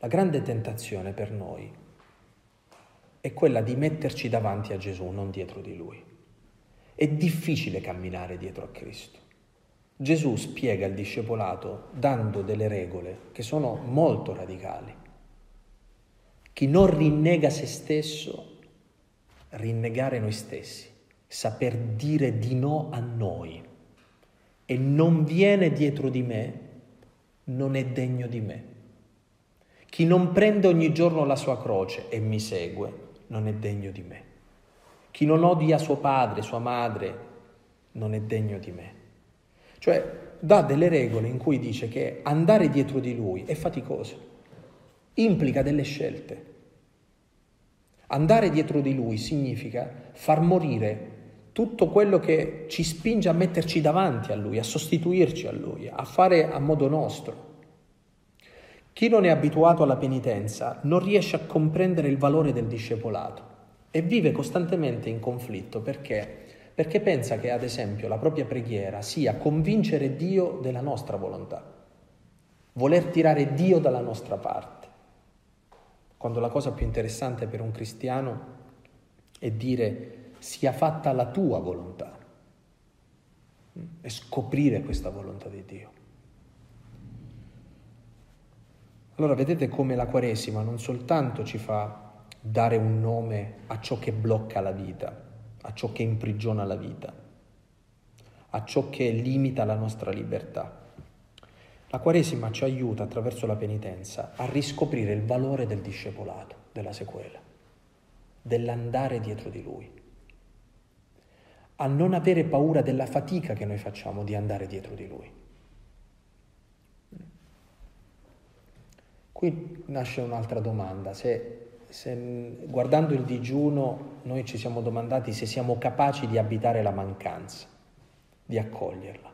La grande tentazione per noi è quella di metterci davanti a Gesù, non dietro di Lui. È difficile camminare dietro a Cristo. Gesù spiega il discepolato dando delle regole che sono molto radicali. Chi non rinnega se stesso, rinnegare noi stessi saper dire di no a noi e non viene dietro di me, non è degno di me. Chi non prende ogni giorno la sua croce e mi segue, non è degno di me. Chi non odia suo padre, sua madre, non è degno di me. Cioè, dà delle regole in cui dice che andare dietro di lui è faticoso, implica delle scelte. Andare dietro di lui significa far morire tutto quello che ci spinge a metterci davanti a Lui, a sostituirci a Lui, a fare a modo nostro. Chi non è abituato alla penitenza non riesce a comprendere il valore del discepolato e vive costantemente in conflitto perché? Perché pensa che, ad esempio, la propria preghiera sia convincere Dio della nostra volontà, voler tirare Dio dalla nostra parte. Quando la cosa più interessante per un cristiano è dire sia fatta la tua volontà e scoprire questa volontà di Dio. Allora vedete come la Quaresima non soltanto ci fa dare un nome a ciò che blocca la vita, a ciò che imprigiona la vita, a ciò che limita la nostra libertà. La Quaresima ci aiuta attraverso la penitenza a riscoprire il valore del discepolato, della sequela, dell'andare dietro di Lui a non avere paura della fatica che noi facciamo di andare dietro di Lui. Qui nasce un'altra domanda, se, se, guardando il digiuno noi ci siamo domandati se siamo capaci di abitare la mancanza, di accoglierla,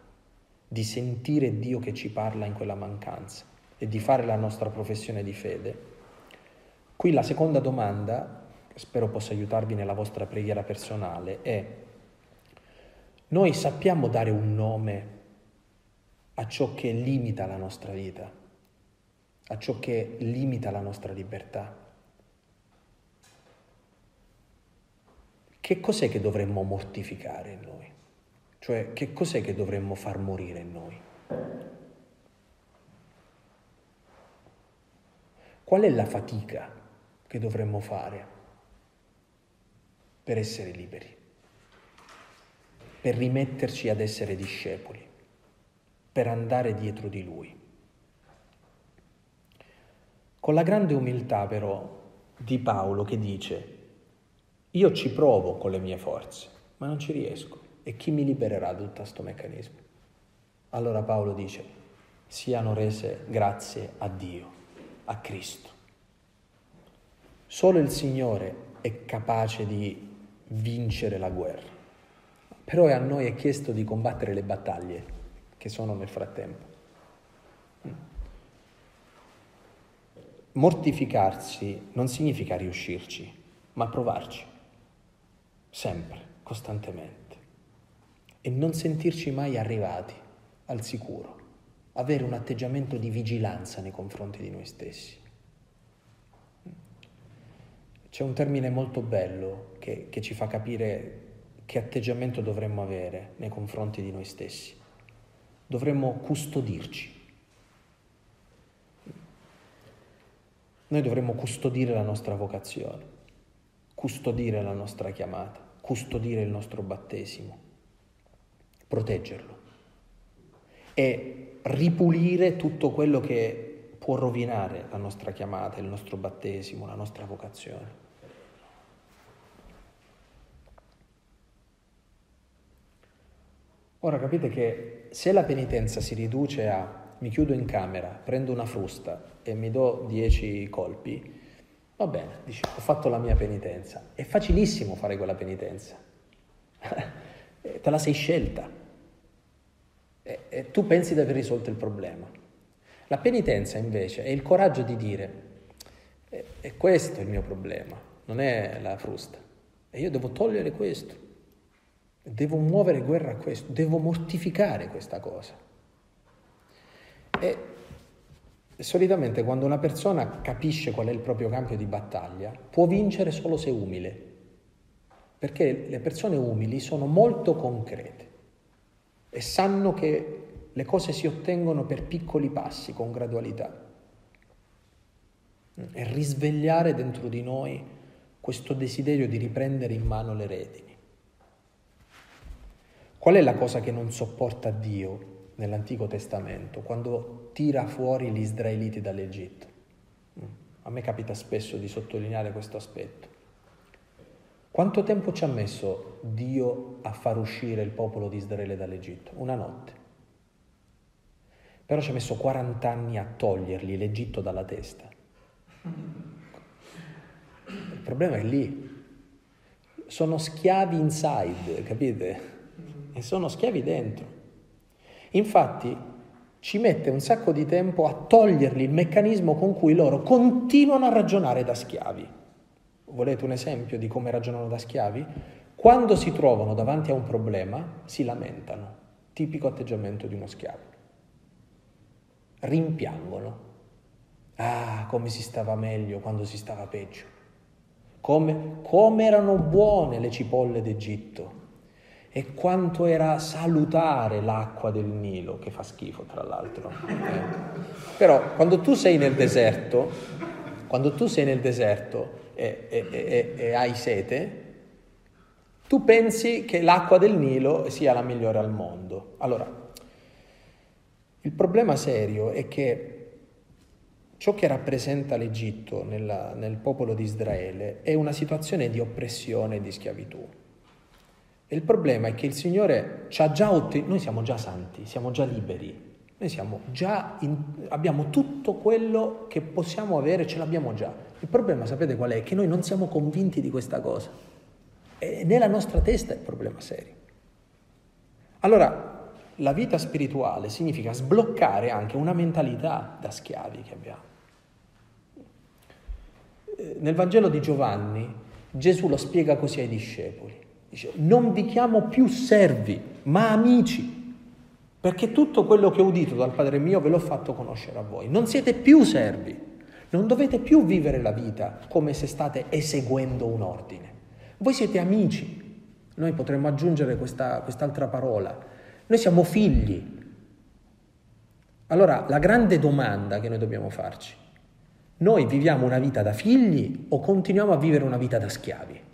di sentire Dio che ci parla in quella mancanza e di fare la nostra professione di fede. Qui la seconda domanda, che spero possa aiutarvi nella vostra preghiera personale, è noi sappiamo dare un nome a ciò che limita la nostra vita, a ciò che limita la nostra libertà. Che cos'è che dovremmo mortificare in noi? Cioè, che cos'è che dovremmo far morire in noi? Qual è la fatica che dovremmo fare per essere liberi? Per rimetterci ad essere discepoli? per andare dietro di lui. Con la grande umiltà però di Paolo che dice, io ci provo con le mie forze, ma non ci riesco. E chi mi libererà da tutto questo meccanismo? Allora Paolo dice, siano rese grazie a Dio, a Cristo. Solo il Signore è capace di vincere la guerra, però a noi è chiesto di combattere le battaglie che sono nel frattempo. Mortificarsi non significa riuscirci, ma provarci, sempre, costantemente, e non sentirci mai arrivati al sicuro, avere un atteggiamento di vigilanza nei confronti di noi stessi. C'è un termine molto bello che, che ci fa capire che atteggiamento dovremmo avere nei confronti di noi stessi dovremmo custodirci. Noi dovremmo custodire la nostra vocazione, custodire la nostra chiamata, custodire il nostro battesimo, proteggerlo e ripulire tutto quello che può rovinare la nostra chiamata, il nostro battesimo, la nostra vocazione. Ora capite che se la penitenza si riduce a mi chiudo in camera, prendo una frusta e mi do dieci colpi, va bene, dici ho fatto la mia penitenza. È facilissimo fare quella penitenza. Te la sei scelta. E, e tu pensi di aver risolto il problema. La penitenza invece è il coraggio di dire è, è questo il mio problema, non è la frusta. E io devo togliere questo. Devo muovere guerra a questo, devo mortificare questa cosa. E solitamente quando una persona capisce qual è il proprio campo di battaglia, può vincere solo se umile, perché le persone umili sono molto concrete e sanno che le cose si ottengono per piccoli passi, con gradualità. E risvegliare dentro di noi questo desiderio di riprendere in mano le redini. Qual è la cosa che non sopporta Dio nell'Antico Testamento quando tira fuori gli israeliti dall'Egitto? A me capita spesso di sottolineare questo aspetto. Quanto tempo ci ha messo Dio a far uscire il popolo di Israele dall'Egitto? Una notte. Però ci ha messo 40 anni a togliergli l'Egitto dalla testa. Il problema è lì. Sono schiavi inside, capite? e sono schiavi dentro. Infatti ci mette un sacco di tempo a togliergli il meccanismo con cui loro continuano a ragionare da schiavi. Volete un esempio di come ragionano da schiavi? Quando si trovano davanti a un problema si lamentano, tipico atteggiamento di uno schiavo. Rimpiangono. Ah, come si stava meglio quando si stava peggio. Come, come erano buone le cipolle d'Egitto e quanto era salutare l'acqua del Nilo, che fa schifo tra l'altro. Eh. Però quando tu sei nel deserto, quando tu sei nel deserto e, e, e, e hai sete, tu pensi che l'acqua del Nilo sia la migliore al mondo. Allora, il problema serio è che ciò che rappresenta l'Egitto nella, nel popolo di Israele è una situazione di oppressione e di schiavitù. E il problema è che il Signore ci ha già ottenuto, noi siamo già santi, siamo già liberi, Noi siamo già in, abbiamo tutto quello che possiamo avere, ce l'abbiamo già. Il problema, sapete qual è? Che noi non siamo convinti di questa cosa. E nella nostra testa è il problema serio. Allora, la vita spirituale significa sbloccare anche una mentalità da schiavi che abbiamo. Eh, nel Vangelo di Giovanni Gesù lo spiega così ai discepoli. Dice, non vi chiamo più servi, ma amici perché tutto quello che ho udito dal Padre mio ve l'ho fatto conoscere a voi. Non siete più servi, non dovete più vivere la vita come se state eseguendo un ordine. Voi siete amici, noi potremmo aggiungere questa, quest'altra parola, noi siamo figli. Allora la grande domanda che noi dobbiamo farci, noi viviamo una vita da figli o continuiamo a vivere una vita da schiavi?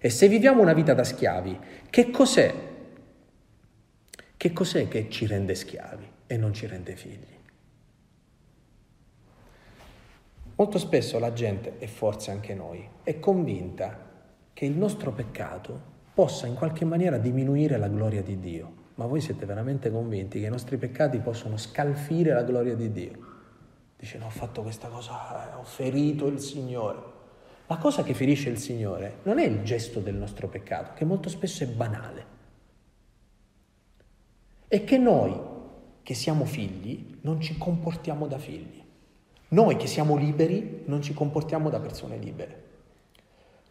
E se viviamo una vita da schiavi, che cos'è che cos'è che ci rende schiavi e non ci rende figli? Molto spesso la gente, e forse anche noi, è convinta che il nostro peccato possa in qualche maniera diminuire la gloria di Dio. Ma voi siete veramente convinti che i nostri peccati possono scalfire la gloria di Dio? Dice, no, ho fatto questa cosa, eh, ho ferito il Signore. La cosa che ferisce il Signore non è il gesto del nostro peccato, che molto spesso è banale è che noi che siamo figli non ci comportiamo da figli. Noi che siamo liberi non ci comportiamo da persone libere.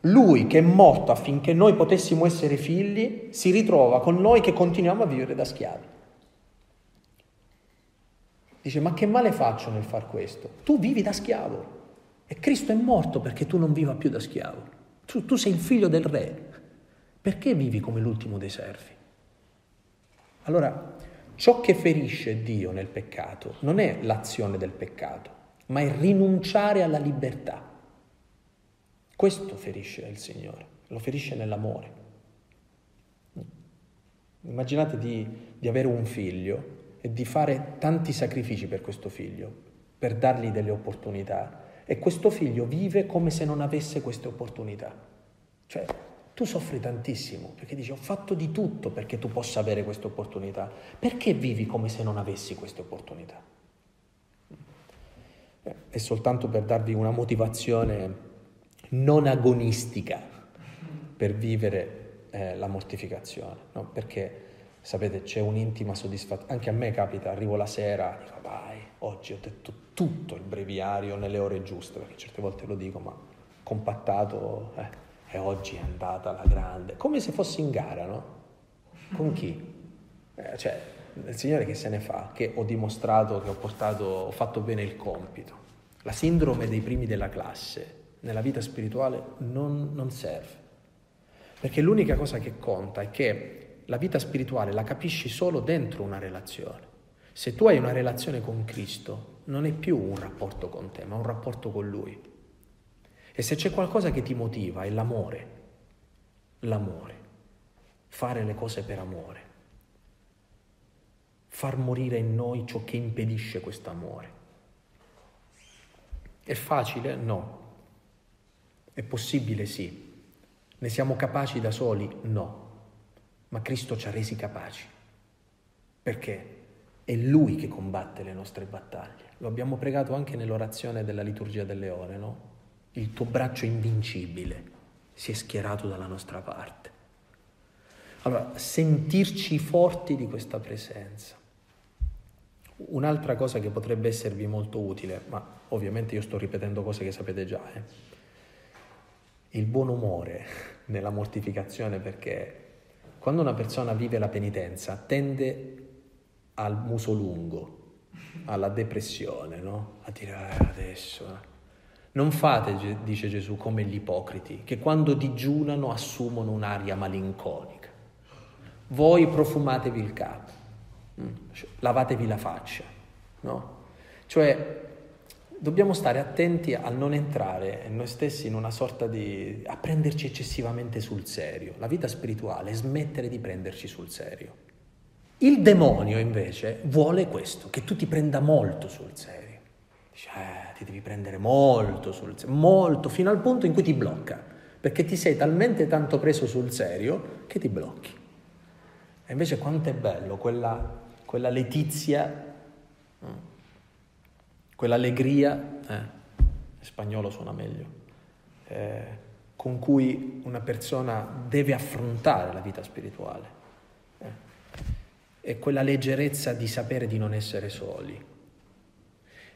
Lui che è morto affinché noi potessimo essere figli si ritrova con noi che continuiamo a vivere da schiavi. Dice, ma che male faccio nel far questo? Tu vivi da schiavo e Cristo è morto perché tu non viva più da schiavo. Tu, tu sei il figlio del re. Perché vivi come l'ultimo dei servi? Allora, ciò che ferisce Dio nel peccato non è l'azione del peccato, ma è rinunciare alla libertà. Questo ferisce il Signore, lo ferisce nell'amore. Immaginate di, di avere un figlio e di fare tanti sacrifici per questo figlio, per dargli delle opportunità, e questo figlio vive come se non avesse queste opportunità. Cioè, tu soffri tantissimo perché dici ho fatto di tutto perché tu possa avere queste opportunità. Perché vivi come se non avessi queste opportunità? Eh, è soltanto per darvi una motivazione non agonistica per vivere eh, la mortificazione, no? perché sapete c'è un'intima soddisfazione, anche a me capita, arrivo la sera, dico vai, oggi ho detto tutto il breviario nelle ore giuste, perché certe volte lo dico, ma compattato... Eh e oggi è andata la grande, come se fossi in gara, no? Con chi? Eh, cioè, il Signore che se ne fa, che ho dimostrato che ho, portato, ho fatto bene il compito. La sindrome dei primi della classe nella vita spirituale non, non serve, perché l'unica cosa che conta è che la vita spirituale la capisci solo dentro una relazione. Se tu hai una relazione con Cristo, non è più un rapporto con te, ma un rapporto con Lui. E se c'è qualcosa che ti motiva è l'amore, l'amore, fare le cose per amore, far morire in noi ciò che impedisce questo amore. È facile? No. È possibile? Sì. Ne siamo capaci da soli? No. Ma Cristo ci ha resi capaci. Perché? È Lui che combatte le nostre battaglie. Lo abbiamo pregato anche nell'orazione della liturgia delle ore, no? il tuo braccio invincibile si è schierato dalla nostra parte. Allora, sentirci forti di questa presenza. Un'altra cosa che potrebbe esservi molto utile, ma ovviamente io sto ripetendo cose che sapete già, eh? il buon umore nella mortificazione perché quando una persona vive la penitenza tende al muso lungo, alla depressione, no? a dire eh, adesso eh. Non fate, dice Gesù, come gli ipocriti, che quando digiunano assumono un'aria malinconica. Voi profumatevi il capo, mm, lavatevi la faccia, no? Cioè, dobbiamo stare attenti a non entrare noi stessi in una sorta di... a prenderci eccessivamente sul serio. La vita spirituale è smettere di prenderci sul serio. Il demonio invece vuole questo, che tu ti prenda molto sul serio. Dice, eh, ti devi prendere molto sul serio, molto, fino al punto in cui ti blocca, perché ti sei talmente tanto preso sul serio che ti blocchi. E invece quanto è bello quella, quella letizia Quell'allegria, eh, in spagnolo suona meglio, eh, con cui una persona deve affrontare la vita spirituale. E quella leggerezza di sapere di non essere soli.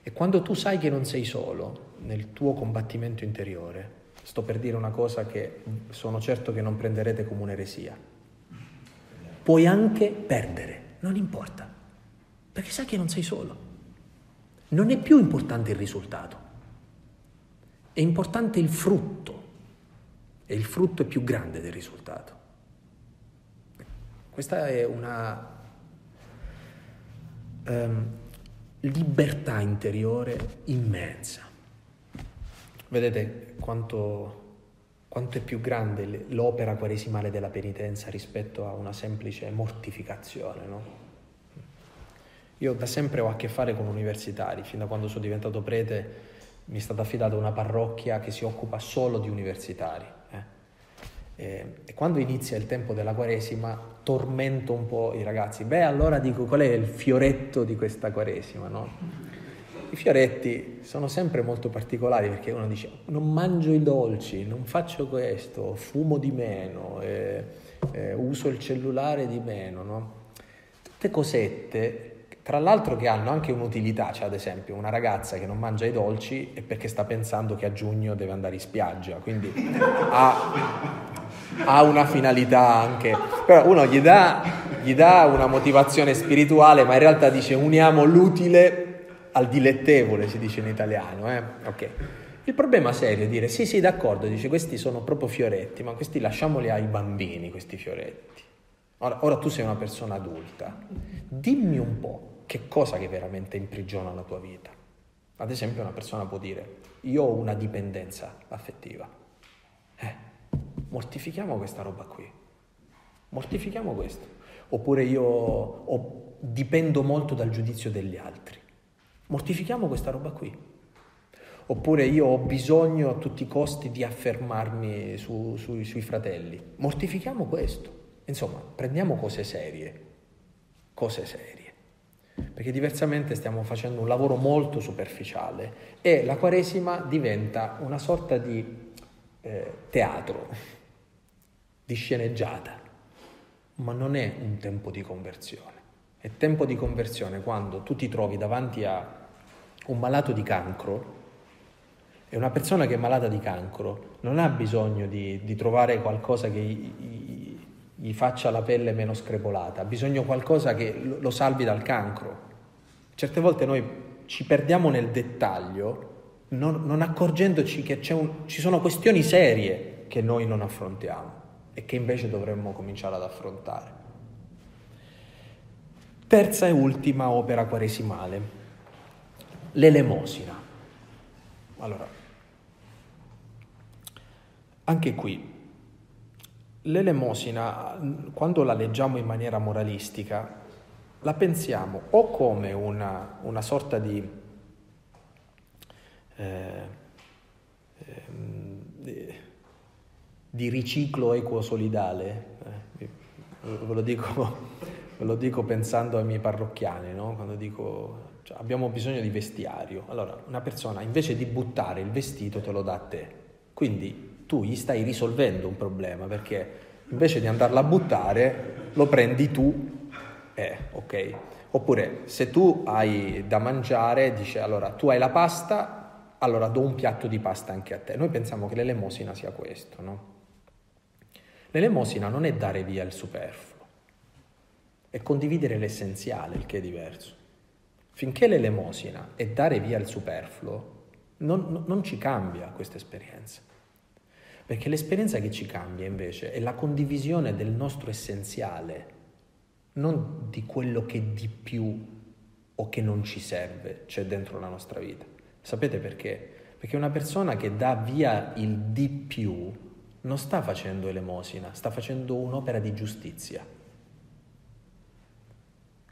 E quando tu sai che non sei solo nel tuo combattimento interiore, sto per dire una cosa che sono certo che non prenderete come un'eresia, puoi anche perdere, non importa, perché sai che non sei solo. Non è più importante il risultato, è importante il frutto e il frutto è più grande del risultato. Questa è una um, libertà interiore immensa. Vedete quanto, quanto è più grande l'opera quaresimale della penitenza rispetto a una semplice mortificazione, no? Io da sempre ho a che fare con universitari, fin da quando sono diventato prete mi è stata affidata una parrocchia che si occupa solo di universitari. Eh. E, e, quando inizia il tempo della Quaresima tormento un po' i ragazzi. Beh, allora dico qual è il fioretto di questa Quaresima, no? I fioretti sono sempre molto particolari perché uno dice non mangio i dolci, non faccio questo, fumo di meno, eh, eh, uso il cellulare di meno, no? Tutte cosette tra l'altro che hanno anche un'utilità, cioè ad esempio una ragazza che non mangia i dolci è perché sta pensando che a giugno deve andare in spiaggia, quindi ha, ha una finalità anche, però uno gli dà, gli dà una motivazione spirituale, ma in realtà dice uniamo l'utile al dilettevole, si dice in italiano. Eh? Okay. Il problema serio è dire sì, sì, d'accordo, dice questi sono proprio fioretti, ma questi lasciamoli ai bambini, questi fioretti. Ora, ora tu sei una persona adulta, dimmi un po' che cosa che veramente imprigiona la tua vita. Ad esempio una persona può dire, io ho una dipendenza affettiva. Eh, mortifichiamo questa roba qui. Mortifichiamo questo. Oppure io ho, dipendo molto dal giudizio degli altri. Mortifichiamo questa roba qui. Oppure io ho bisogno a tutti i costi di affermarmi su, su, sui fratelli. Mortifichiamo questo. Insomma, prendiamo cose serie. Cose serie perché diversamente stiamo facendo un lavoro molto superficiale e la Quaresima diventa una sorta di eh, teatro, di sceneggiata, ma non è un tempo di conversione. È tempo di conversione quando tu ti trovi davanti a un malato di cancro e una persona che è malata di cancro non ha bisogno di, di trovare qualcosa che gli, faccia la pelle meno screpolata, ha bisogno di qualcosa che lo salvi dal cancro. Certe volte noi ci perdiamo nel dettaglio non, non accorgendoci che un, ci sono questioni serie che noi non affrontiamo e che invece dovremmo cominciare ad affrontare. Terza e ultima opera quaresimale, l'elemosina. Allora, anche qui, l'elemosina, quando la leggiamo in maniera moralistica, la pensiamo o come una, una sorta di, eh, eh, di, riciclo equo solidale, eh, ve, lo dico, ve, lo dico, pensando ai miei parrocchiani, no? quando dico cioè, abbiamo bisogno di vestiario, allora una persona invece di buttare il vestito te lo dà a te, quindi tu gli stai risolvendo un problema perché invece di andarla a buttare lo prendi tu eh, ok. Oppure se tu hai da mangiare, dice allora tu hai la pasta, allora do un piatto di pasta anche a te. Noi pensiamo che l'elemosina sia questo, no? L'elemosina non è dare via il superfluo, è condividere l'essenziale, il che è diverso. Finché l'elemosina è dare via il superfluo, non, non ci cambia questa esperienza. Perché l'esperienza che ci cambia invece è la condivisione del nostro essenziale non di quello che di più o che non ci serve c'è dentro la nostra vita. Sapete perché? Perché una persona che dà via il di più non sta facendo elemosina, sta facendo un'opera di giustizia.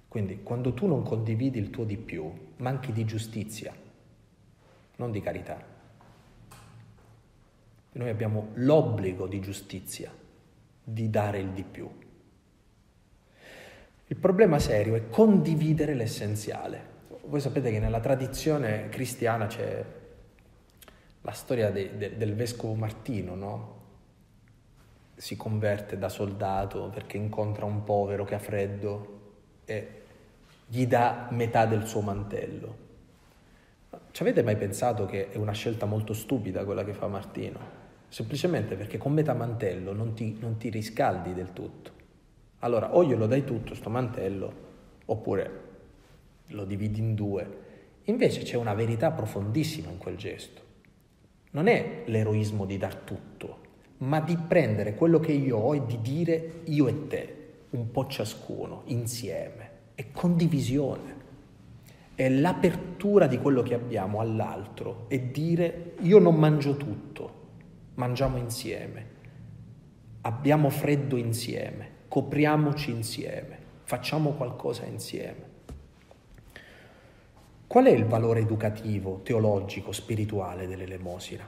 Quindi quando tu non condividi il tuo di più, manchi di giustizia, non di carità. Noi abbiamo l'obbligo di giustizia, di dare il di più. Il problema serio è condividere l'essenziale. voi sapete che nella tradizione cristiana c'è la storia de, de, del vescovo Martino, no? Si converte da soldato perché incontra un povero che ha freddo e gli dà metà del suo mantello. Ci avete mai pensato che è una scelta molto stupida quella che fa Martino? Semplicemente perché con metà mantello non ti, non ti riscaldi del tutto. Allora o glielo dai tutto sto mantello oppure lo dividi in due. Invece c'è una verità profondissima in quel gesto. Non è l'eroismo di dar tutto, ma di prendere quello che io ho e di dire io e te, un po' ciascuno, insieme. È condivisione. È l'apertura di quello che abbiamo all'altro e dire io non mangio tutto, mangiamo insieme. Abbiamo freddo insieme, copriamoci insieme, facciamo qualcosa insieme. Qual è il valore educativo, teologico, spirituale dell'elemosina?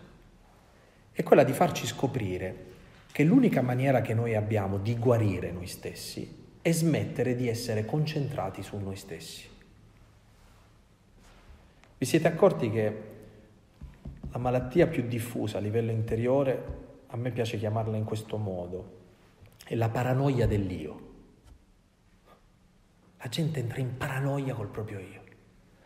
È quella di farci scoprire che l'unica maniera che noi abbiamo di guarire noi stessi è smettere di essere concentrati su noi stessi. Vi siete accorti che la malattia più diffusa a livello interiore, a me piace chiamarla in questo modo, è la paranoia dell'io. La gente entra in paranoia col proprio io.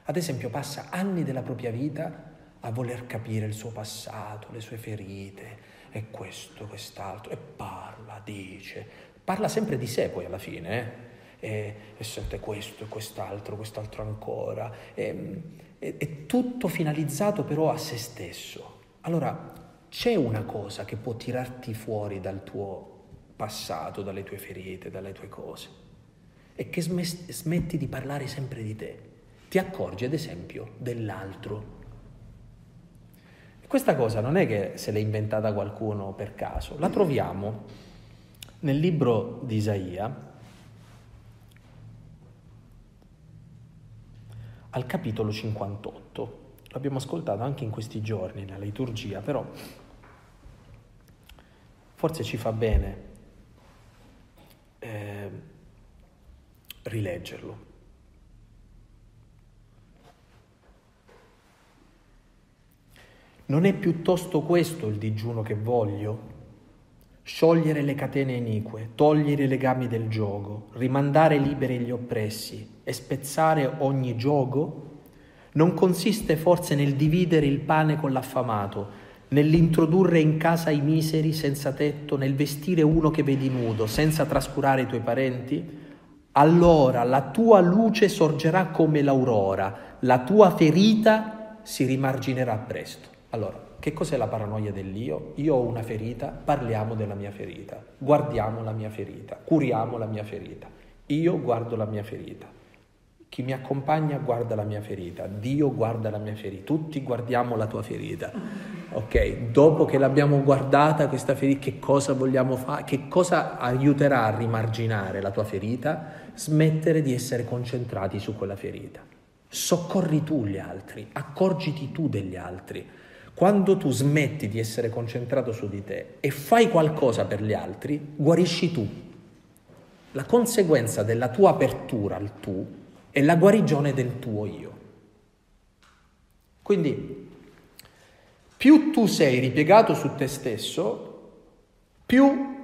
Ad esempio passa anni della propria vita a voler capire il suo passato, le sue ferite, e questo, quest'altro, e parla, dice, parla sempre di sé poi alla fine, eh? E, e, sente questo e quest'altro, quest'altro ancora, e, e, è tutto finalizzato però a se stesso. Allora c'è una cosa che può tirarti fuori dal tuo passato, dalle tue ferite, dalle tue cose, e che smetti di parlare sempre di te ti accorgi ad esempio dell'altro. Questa cosa non è che se l'è inventata qualcuno per caso, la troviamo nel libro di Isaia, al capitolo 58. L'abbiamo ascoltato anche in questi giorni nella liturgia, però forse ci fa bene eh, rileggerlo. Non è piuttosto questo il digiuno che voglio? Sciogliere le catene inique, togliere i legami del gioco, rimandare liberi gli oppressi e spezzare ogni gioco? Non consiste forse nel dividere il pane con l'affamato, nell'introdurre in casa i miseri senza tetto, nel vestire uno che vedi nudo, senza trascurare i tuoi parenti? Allora la tua luce sorgerà come l'aurora, la tua ferita si rimarginerà presto. Allora, che cos'è la paranoia dell'io? Io ho una ferita, parliamo della mia ferita, guardiamo la mia ferita, curiamo la mia ferita. Io guardo la mia ferita. Chi mi accompagna guarda la mia ferita, Dio guarda la mia ferita, tutti guardiamo la tua ferita. Ok, dopo che l'abbiamo guardata questa ferita, che cosa vogliamo fare? Che cosa aiuterà a rimarginare la tua ferita? Smettere di essere concentrati su quella ferita. Soccorri tu gli altri, accorgiti tu degli altri. Quando tu smetti di essere concentrato su di te e fai qualcosa per gli altri, guarisci tu. La conseguenza della tua apertura al tu è la guarigione del tuo io. Quindi, più tu sei ripiegato su te stesso, più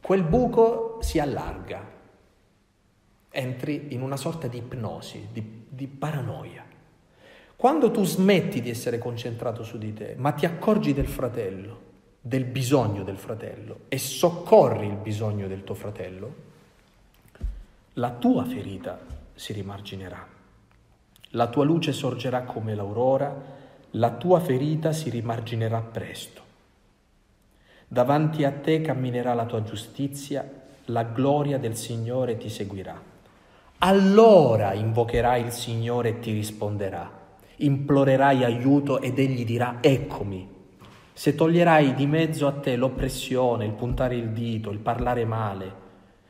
quel buco si allarga. Entri in una sorta di ipnosi, di, di paranoia. Quando tu smetti di essere concentrato su di te, ma ti accorgi del fratello, del bisogno del fratello e soccorri il bisogno del tuo fratello, la tua ferita si rimarginerà. La tua luce sorgerà come l'aurora, la tua ferita si rimarginerà presto. Davanti a te camminerà la tua giustizia, la gloria del Signore ti seguirà. Allora invocherai il Signore e ti risponderà implorerai aiuto ed egli dirà eccomi. Se toglierai di mezzo a te l'oppressione, il puntare il dito, il parlare male,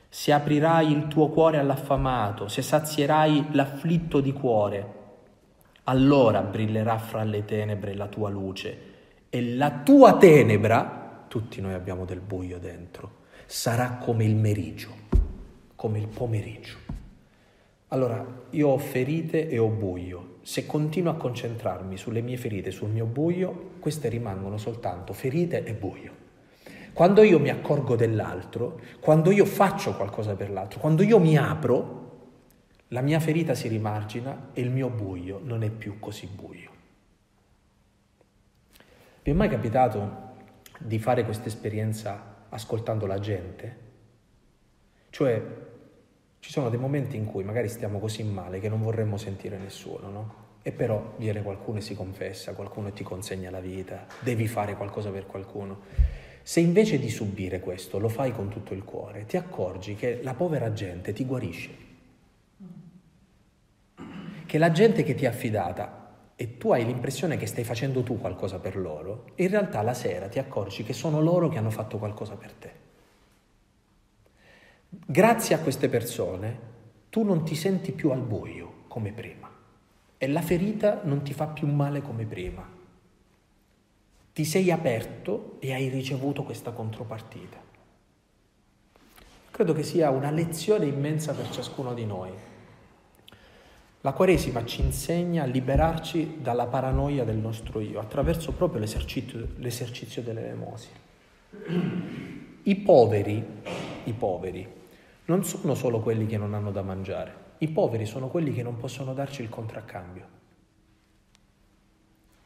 se aprirai il tuo cuore all'affamato, se sazierai l'afflitto di cuore, allora brillerà fra le tenebre la tua luce e la tua tenebra, tutti noi abbiamo del buio dentro, sarà come il meriggio, come il pomeriggio. Allora, io ho ferite e ho buio. Se continuo a concentrarmi sulle mie ferite, sul mio buio, queste rimangono soltanto ferite e buio. Quando io mi accorgo dell'altro, quando io faccio qualcosa per l'altro, quando io mi apro, la mia ferita si rimargina e il mio buio non è più così buio. Vi è mai capitato di fare questa esperienza ascoltando la gente? Cioè, ci sono dei momenti in cui magari stiamo così male che non vorremmo sentire nessuno, no? E però viene qualcuno e si confessa, qualcuno ti consegna la vita, devi fare qualcosa per qualcuno. Se invece di subire questo lo fai con tutto il cuore, ti accorgi che la povera gente ti guarisce. Che la gente che ti ha affidata e tu hai l'impressione che stai facendo tu qualcosa per loro, in realtà la sera ti accorgi che sono loro che hanno fatto qualcosa per te. Grazie a queste persone tu non ti senti più al buio come prima e la ferita non ti fa più male come prima. Ti sei aperto e hai ricevuto questa contropartita. Credo che sia una lezione immensa per ciascuno di noi la Quaresima ci insegna a liberarci dalla paranoia del nostro io attraverso proprio l'esercizio, l'esercizio dell'elemosina. I poveri, I poveri non sono solo quelli che non hanno da mangiare, i poveri sono quelli che non possono darci il contraccambio.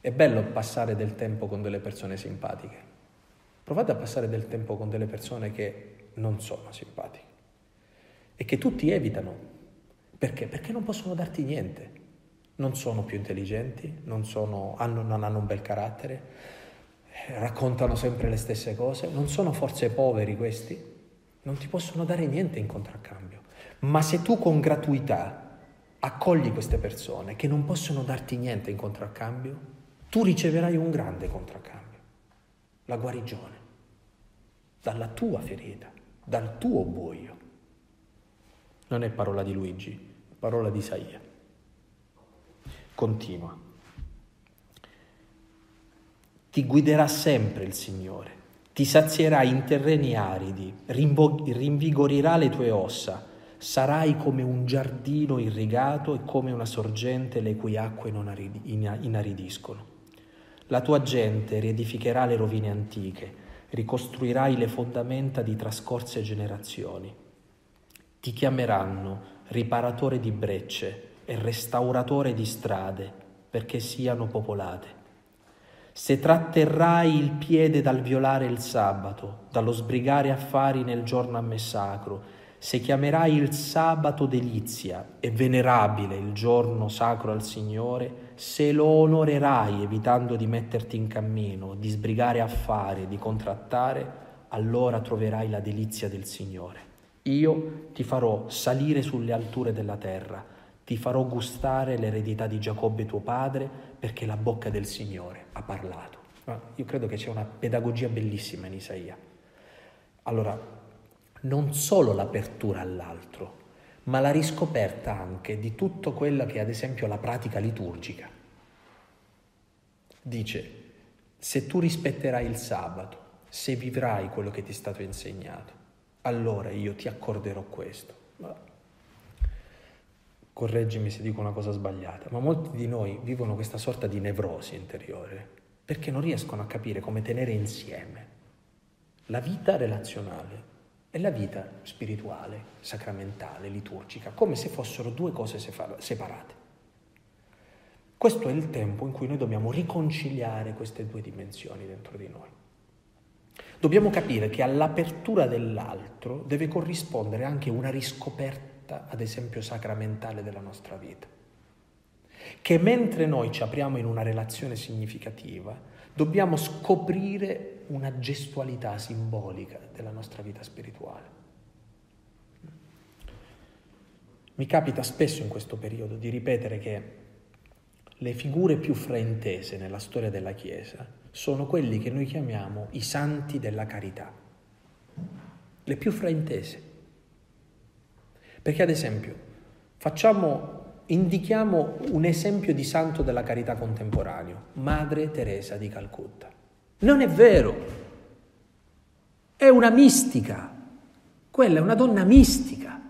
È bello passare del tempo con delle persone simpatiche. Provate a passare del tempo con delle persone che non sono simpatiche e che tutti evitano perché? Perché non possono darti niente. Non sono più intelligenti, non, sono, hanno, non hanno un bel carattere, eh, raccontano sempre le stesse cose, non sono forse poveri questi, non ti possono dare niente in contraccambio. Ma se tu con gratuità accogli queste persone che non possono darti niente in contraccambio, tu riceverai un grande contraccambio, la guarigione, dalla tua ferita, dal tuo buio. Non è parola di Luigi, parola di Isaia. Continua. Ti guiderà sempre il Signore, ti sazierà in terreni aridi, rinvigorirà le tue ossa, sarai come un giardino irrigato e come una sorgente le cui acque non inaridiscono. La tua gente riedificherà le rovine antiche, ricostruirai le fondamenta di trascorse generazioni. Ti chiameranno riparatore di brecce e restauratore di strade perché siano popolate. Se tratterrai il piede dal violare il sabato, dallo sbrigare affari nel giorno a me sacro, se chiamerai il sabato delizia e venerabile il giorno sacro al Signore, se lo onorerai evitando di metterti in cammino, di sbrigare affari, di contrattare, allora troverai la delizia del Signore. Io ti farò salire sulle alture della terra, ti farò gustare l'eredità di Giacobbe tuo padre, perché la bocca del Signore ha parlato. Io credo che c'è una pedagogia bellissima in Isaia. Allora, non solo l'apertura all'altro, ma la riscoperta anche di tutto quello che è ad esempio la pratica liturgica. Dice, se tu rispetterai il sabato, se vivrai quello che ti è stato insegnato, allora io ti accorderò questo. Correggimi se dico una cosa sbagliata, ma molti di noi vivono questa sorta di nevrosi interiore perché non riescono a capire come tenere insieme la vita relazionale e la vita spirituale, sacramentale, liturgica, come se fossero due cose separate. Questo è il tempo in cui noi dobbiamo riconciliare queste due dimensioni dentro di noi. Dobbiamo capire che all'apertura dell'altro deve corrispondere anche una riscoperta, ad esempio, sacramentale della nostra vita. Che mentre noi ci apriamo in una relazione significativa, dobbiamo scoprire una gestualità simbolica della nostra vita spirituale. Mi capita spesso in questo periodo di ripetere che le figure più fraintese nella storia della Chiesa sono quelli che noi chiamiamo i santi della carità, le più fraintese. Perché ad esempio facciamo, indichiamo un esempio di santo della carità contemporaneo, Madre Teresa di Calcutta. Non è vero, è una mistica, quella è una donna mistica,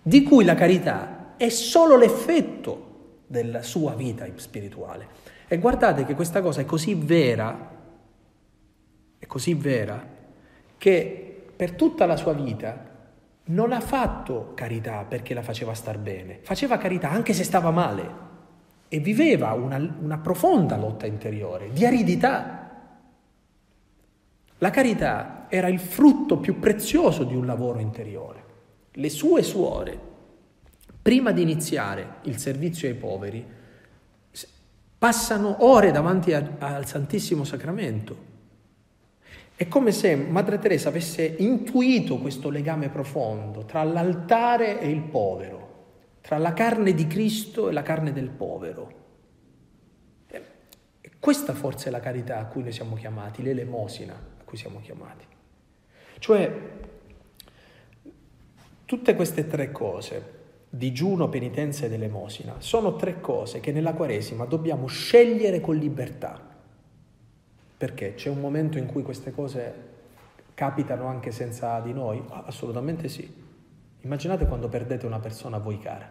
di cui la carità è solo l'effetto della sua vita spirituale. E guardate che questa cosa è così vera, è così vera, che per tutta la sua vita non ha fatto carità perché la faceva star bene, faceva carità anche se stava male e viveva una, una profonda lotta interiore, di aridità. La carità era il frutto più prezioso di un lavoro interiore. Le sue suore, prima di iniziare il servizio ai poveri, passano ore davanti a, al Santissimo Sacramento è come se Madre Teresa avesse intuito questo legame profondo tra l'altare e il povero, tra la carne di Cristo e la carne del povero. E questa forse è la carità a cui noi siamo chiamati, l'elemosina a cui siamo chiamati. Cioè, tutte queste tre cose, digiuno, penitenza ed elemosina, sono tre cose che nella Quaresima dobbiamo scegliere con libertà. Perché c'è un momento in cui queste cose capitano anche senza di noi? Assolutamente sì. Immaginate quando perdete una persona a voi cara,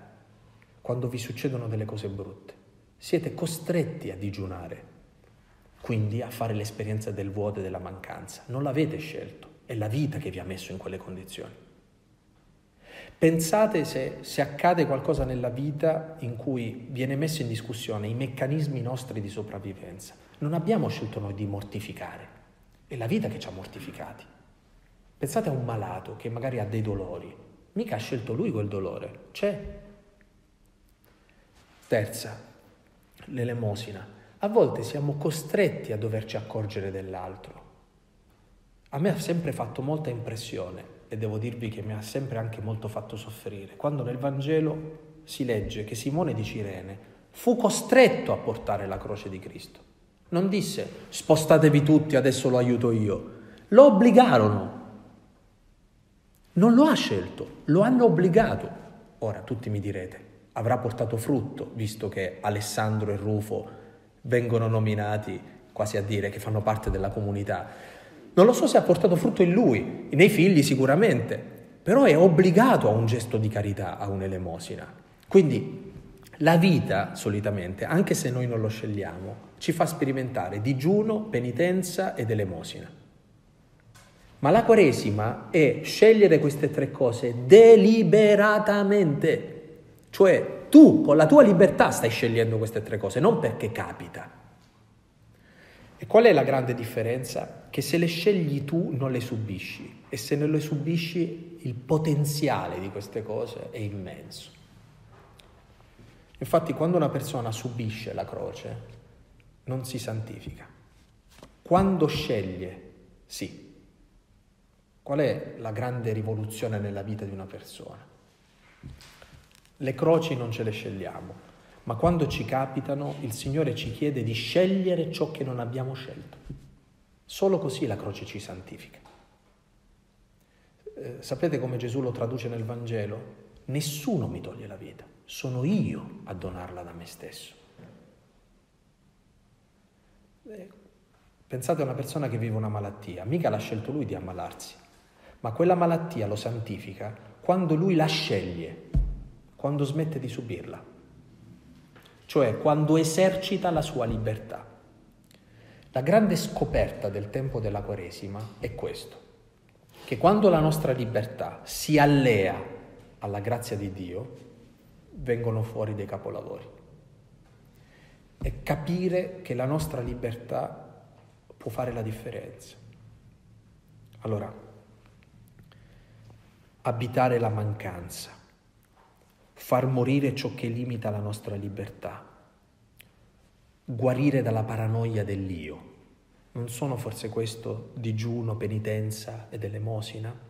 quando vi succedono delle cose brutte. Siete costretti a digiunare, quindi a fare l'esperienza del vuoto e della mancanza. Non l'avete scelto, è la vita che vi ha messo in quelle condizioni. Pensate se, se, accade qualcosa nella vita in cui viene messo in discussione i meccanismi nostri di sopravvivenza. Non abbiamo scelto noi di mortificare, è la vita che ci ha mortificati. Pensate a un malato che magari ha dei dolori, mica ha scelto lui quel dolore, c'è. Terza, l'elemosina. A volte siamo costretti a doverci accorgere dell'altro. A me ha sempre fatto molta impressione e devo dirvi che mi ha sempre anche molto fatto soffrire, quando nel Vangelo si legge che Simone di Cirene fu costretto a portare la croce di Cristo. Non disse spostatevi tutti, adesso lo aiuto io. Lo obbligarono. Non lo ha scelto, lo hanno obbligato. Ora tutti mi direte, avrà portato frutto, visto che Alessandro e Rufo vengono nominati quasi a dire che fanno parte della comunità. Non lo so se ha portato frutto in lui, nei figli sicuramente, però è obbligato a un gesto di carità, a un'elemosina. Quindi la vita, solitamente, anche se noi non lo scegliamo, ci fa sperimentare digiuno, penitenza ed elemosina. Ma la Quaresima è scegliere queste tre cose deliberatamente, cioè tu con la tua libertà stai scegliendo queste tre cose, non perché capita. E qual è la grande differenza? Che se le scegli tu non le subisci e se non le subisci il potenziale di queste cose è immenso. Infatti quando una persona subisce la croce non si santifica. Quando sceglie, sì. Qual è la grande rivoluzione nella vita di una persona? Le croci non ce le scegliamo, ma quando ci capitano il Signore ci chiede di scegliere ciò che non abbiamo scelto. Solo così la croce ci santifica. Eh, sapete come Gesù lo traduce nel Vangelo? Nessuno mi toglie la vita, sono io a donarla da me stesso. Eh, pensate a una persona che vive una malattia, mica l'ha scelto lui di ammalarsi, ma quella malattia lo santifica quando lui la sceglie, quando smette di subirla cioè quando esercita la sua libertà. La grande scoperta del tempo della Quaresima è questo, che quando la nostra libertà si allea alla grazia di Dio, vengono fuori dei capolavori. E capire che la nostra libertà può fare la differenza. Allora, abitare la mancanza, far morire ciò che limita la nostra libertà, guarire dalla paranoia dell'io. Non sono forse questo digiuno, penitenza ed elemosina?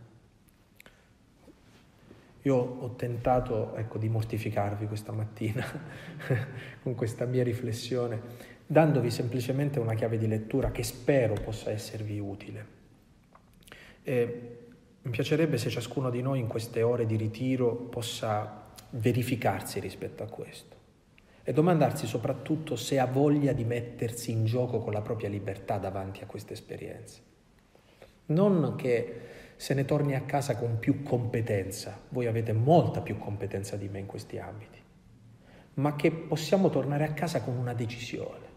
Io ho tentato ecco, di mortificarvi questa mattina con questa mia riflessione, dandovi semplicemente una chiave di lettura che spero possa esservi utile. E mi piacerebbe se ciascuno di noi in queste ore di ritiro possa verificarsi rispetto a questo e domandarsi soprattutto se ha voglia di mettersi in gioco con la propria libertà davanti a queste esperienze. Non che se ne torni a casa con più competenza. Voi avete molta più competenza di me in questi ambiti, ma che possiamo tornare a casa con una decisione.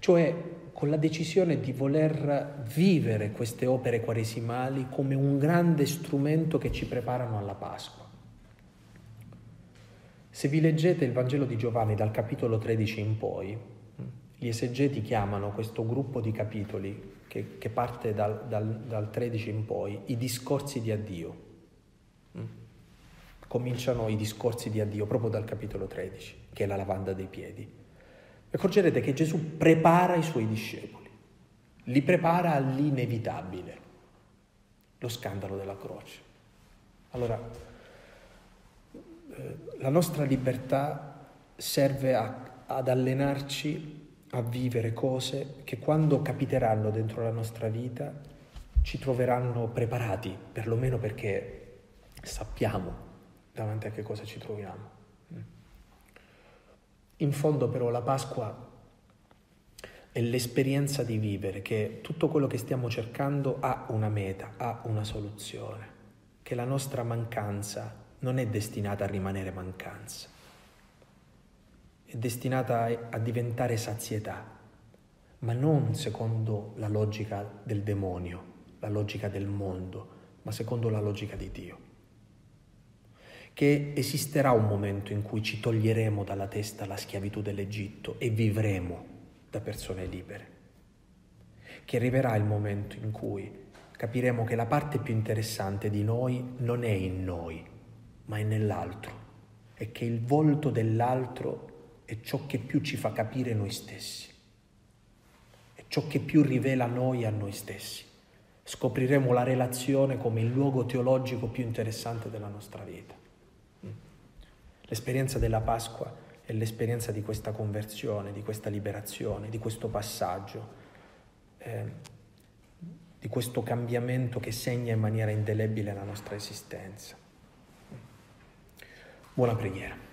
Cioè con la decisione di voler vivere queste opere quaresimali come un grande strumento che ci preparano alla Pasqua. Se vi leggete il Vangelo di Giovanni dal capitolo 13 in poi, gli esegeti chiamano questo gruppo di capitoli che, che parte dal, dal, dal 13 in poi i discorsi di addio. Cominciano i discorsi di addio proprio dal capitolo 13, che è la lavanda dei piedi accorgerete che Gesù prepara i suoi discepoli, li prepara all'inevitabile, lo scandalo della croce. Allora, eh, la nostra libertà serve a, ad allenarci a vivere cose che quando capiteranno dentro la nostra vita ci troveranno preparati, perlomeno perché sappiamo davanti a che cosa ci troviamo. In fondo però la Pasqua è l'esperienza di vivere che tutto quello che stiamo cercando ha una meta, ha una soluzione, che la nostra mancanza non è destinata a rimanere mancanza, è destinata a diventare sazietà, ma non secondo la logica del demonio, la logica del mondo, ma secondo la logica di Dio. Che esisterà un momento in cui ci toglieremo dalla testa la schiavitù dell'Egitto e vivremo da persone libere, che arriverà il momento in cui capiremo che la parte più interessante di noi non è in noi, ma è nell'altro e che il volto dell'altro è ciò che più ci fa capire noi stessi, è ciò che più rivela noi a noi stessi. Scopriremo la relazione come il luogo teologico più interessante della nostra vita. L'esperienza della Pasqua è l'esperienza di questa conversione, di questa liberazione, di questo passaggio, eh, di questo cambiamento che segna in maniera indelebile la nostra esistenza. Buona preghiera.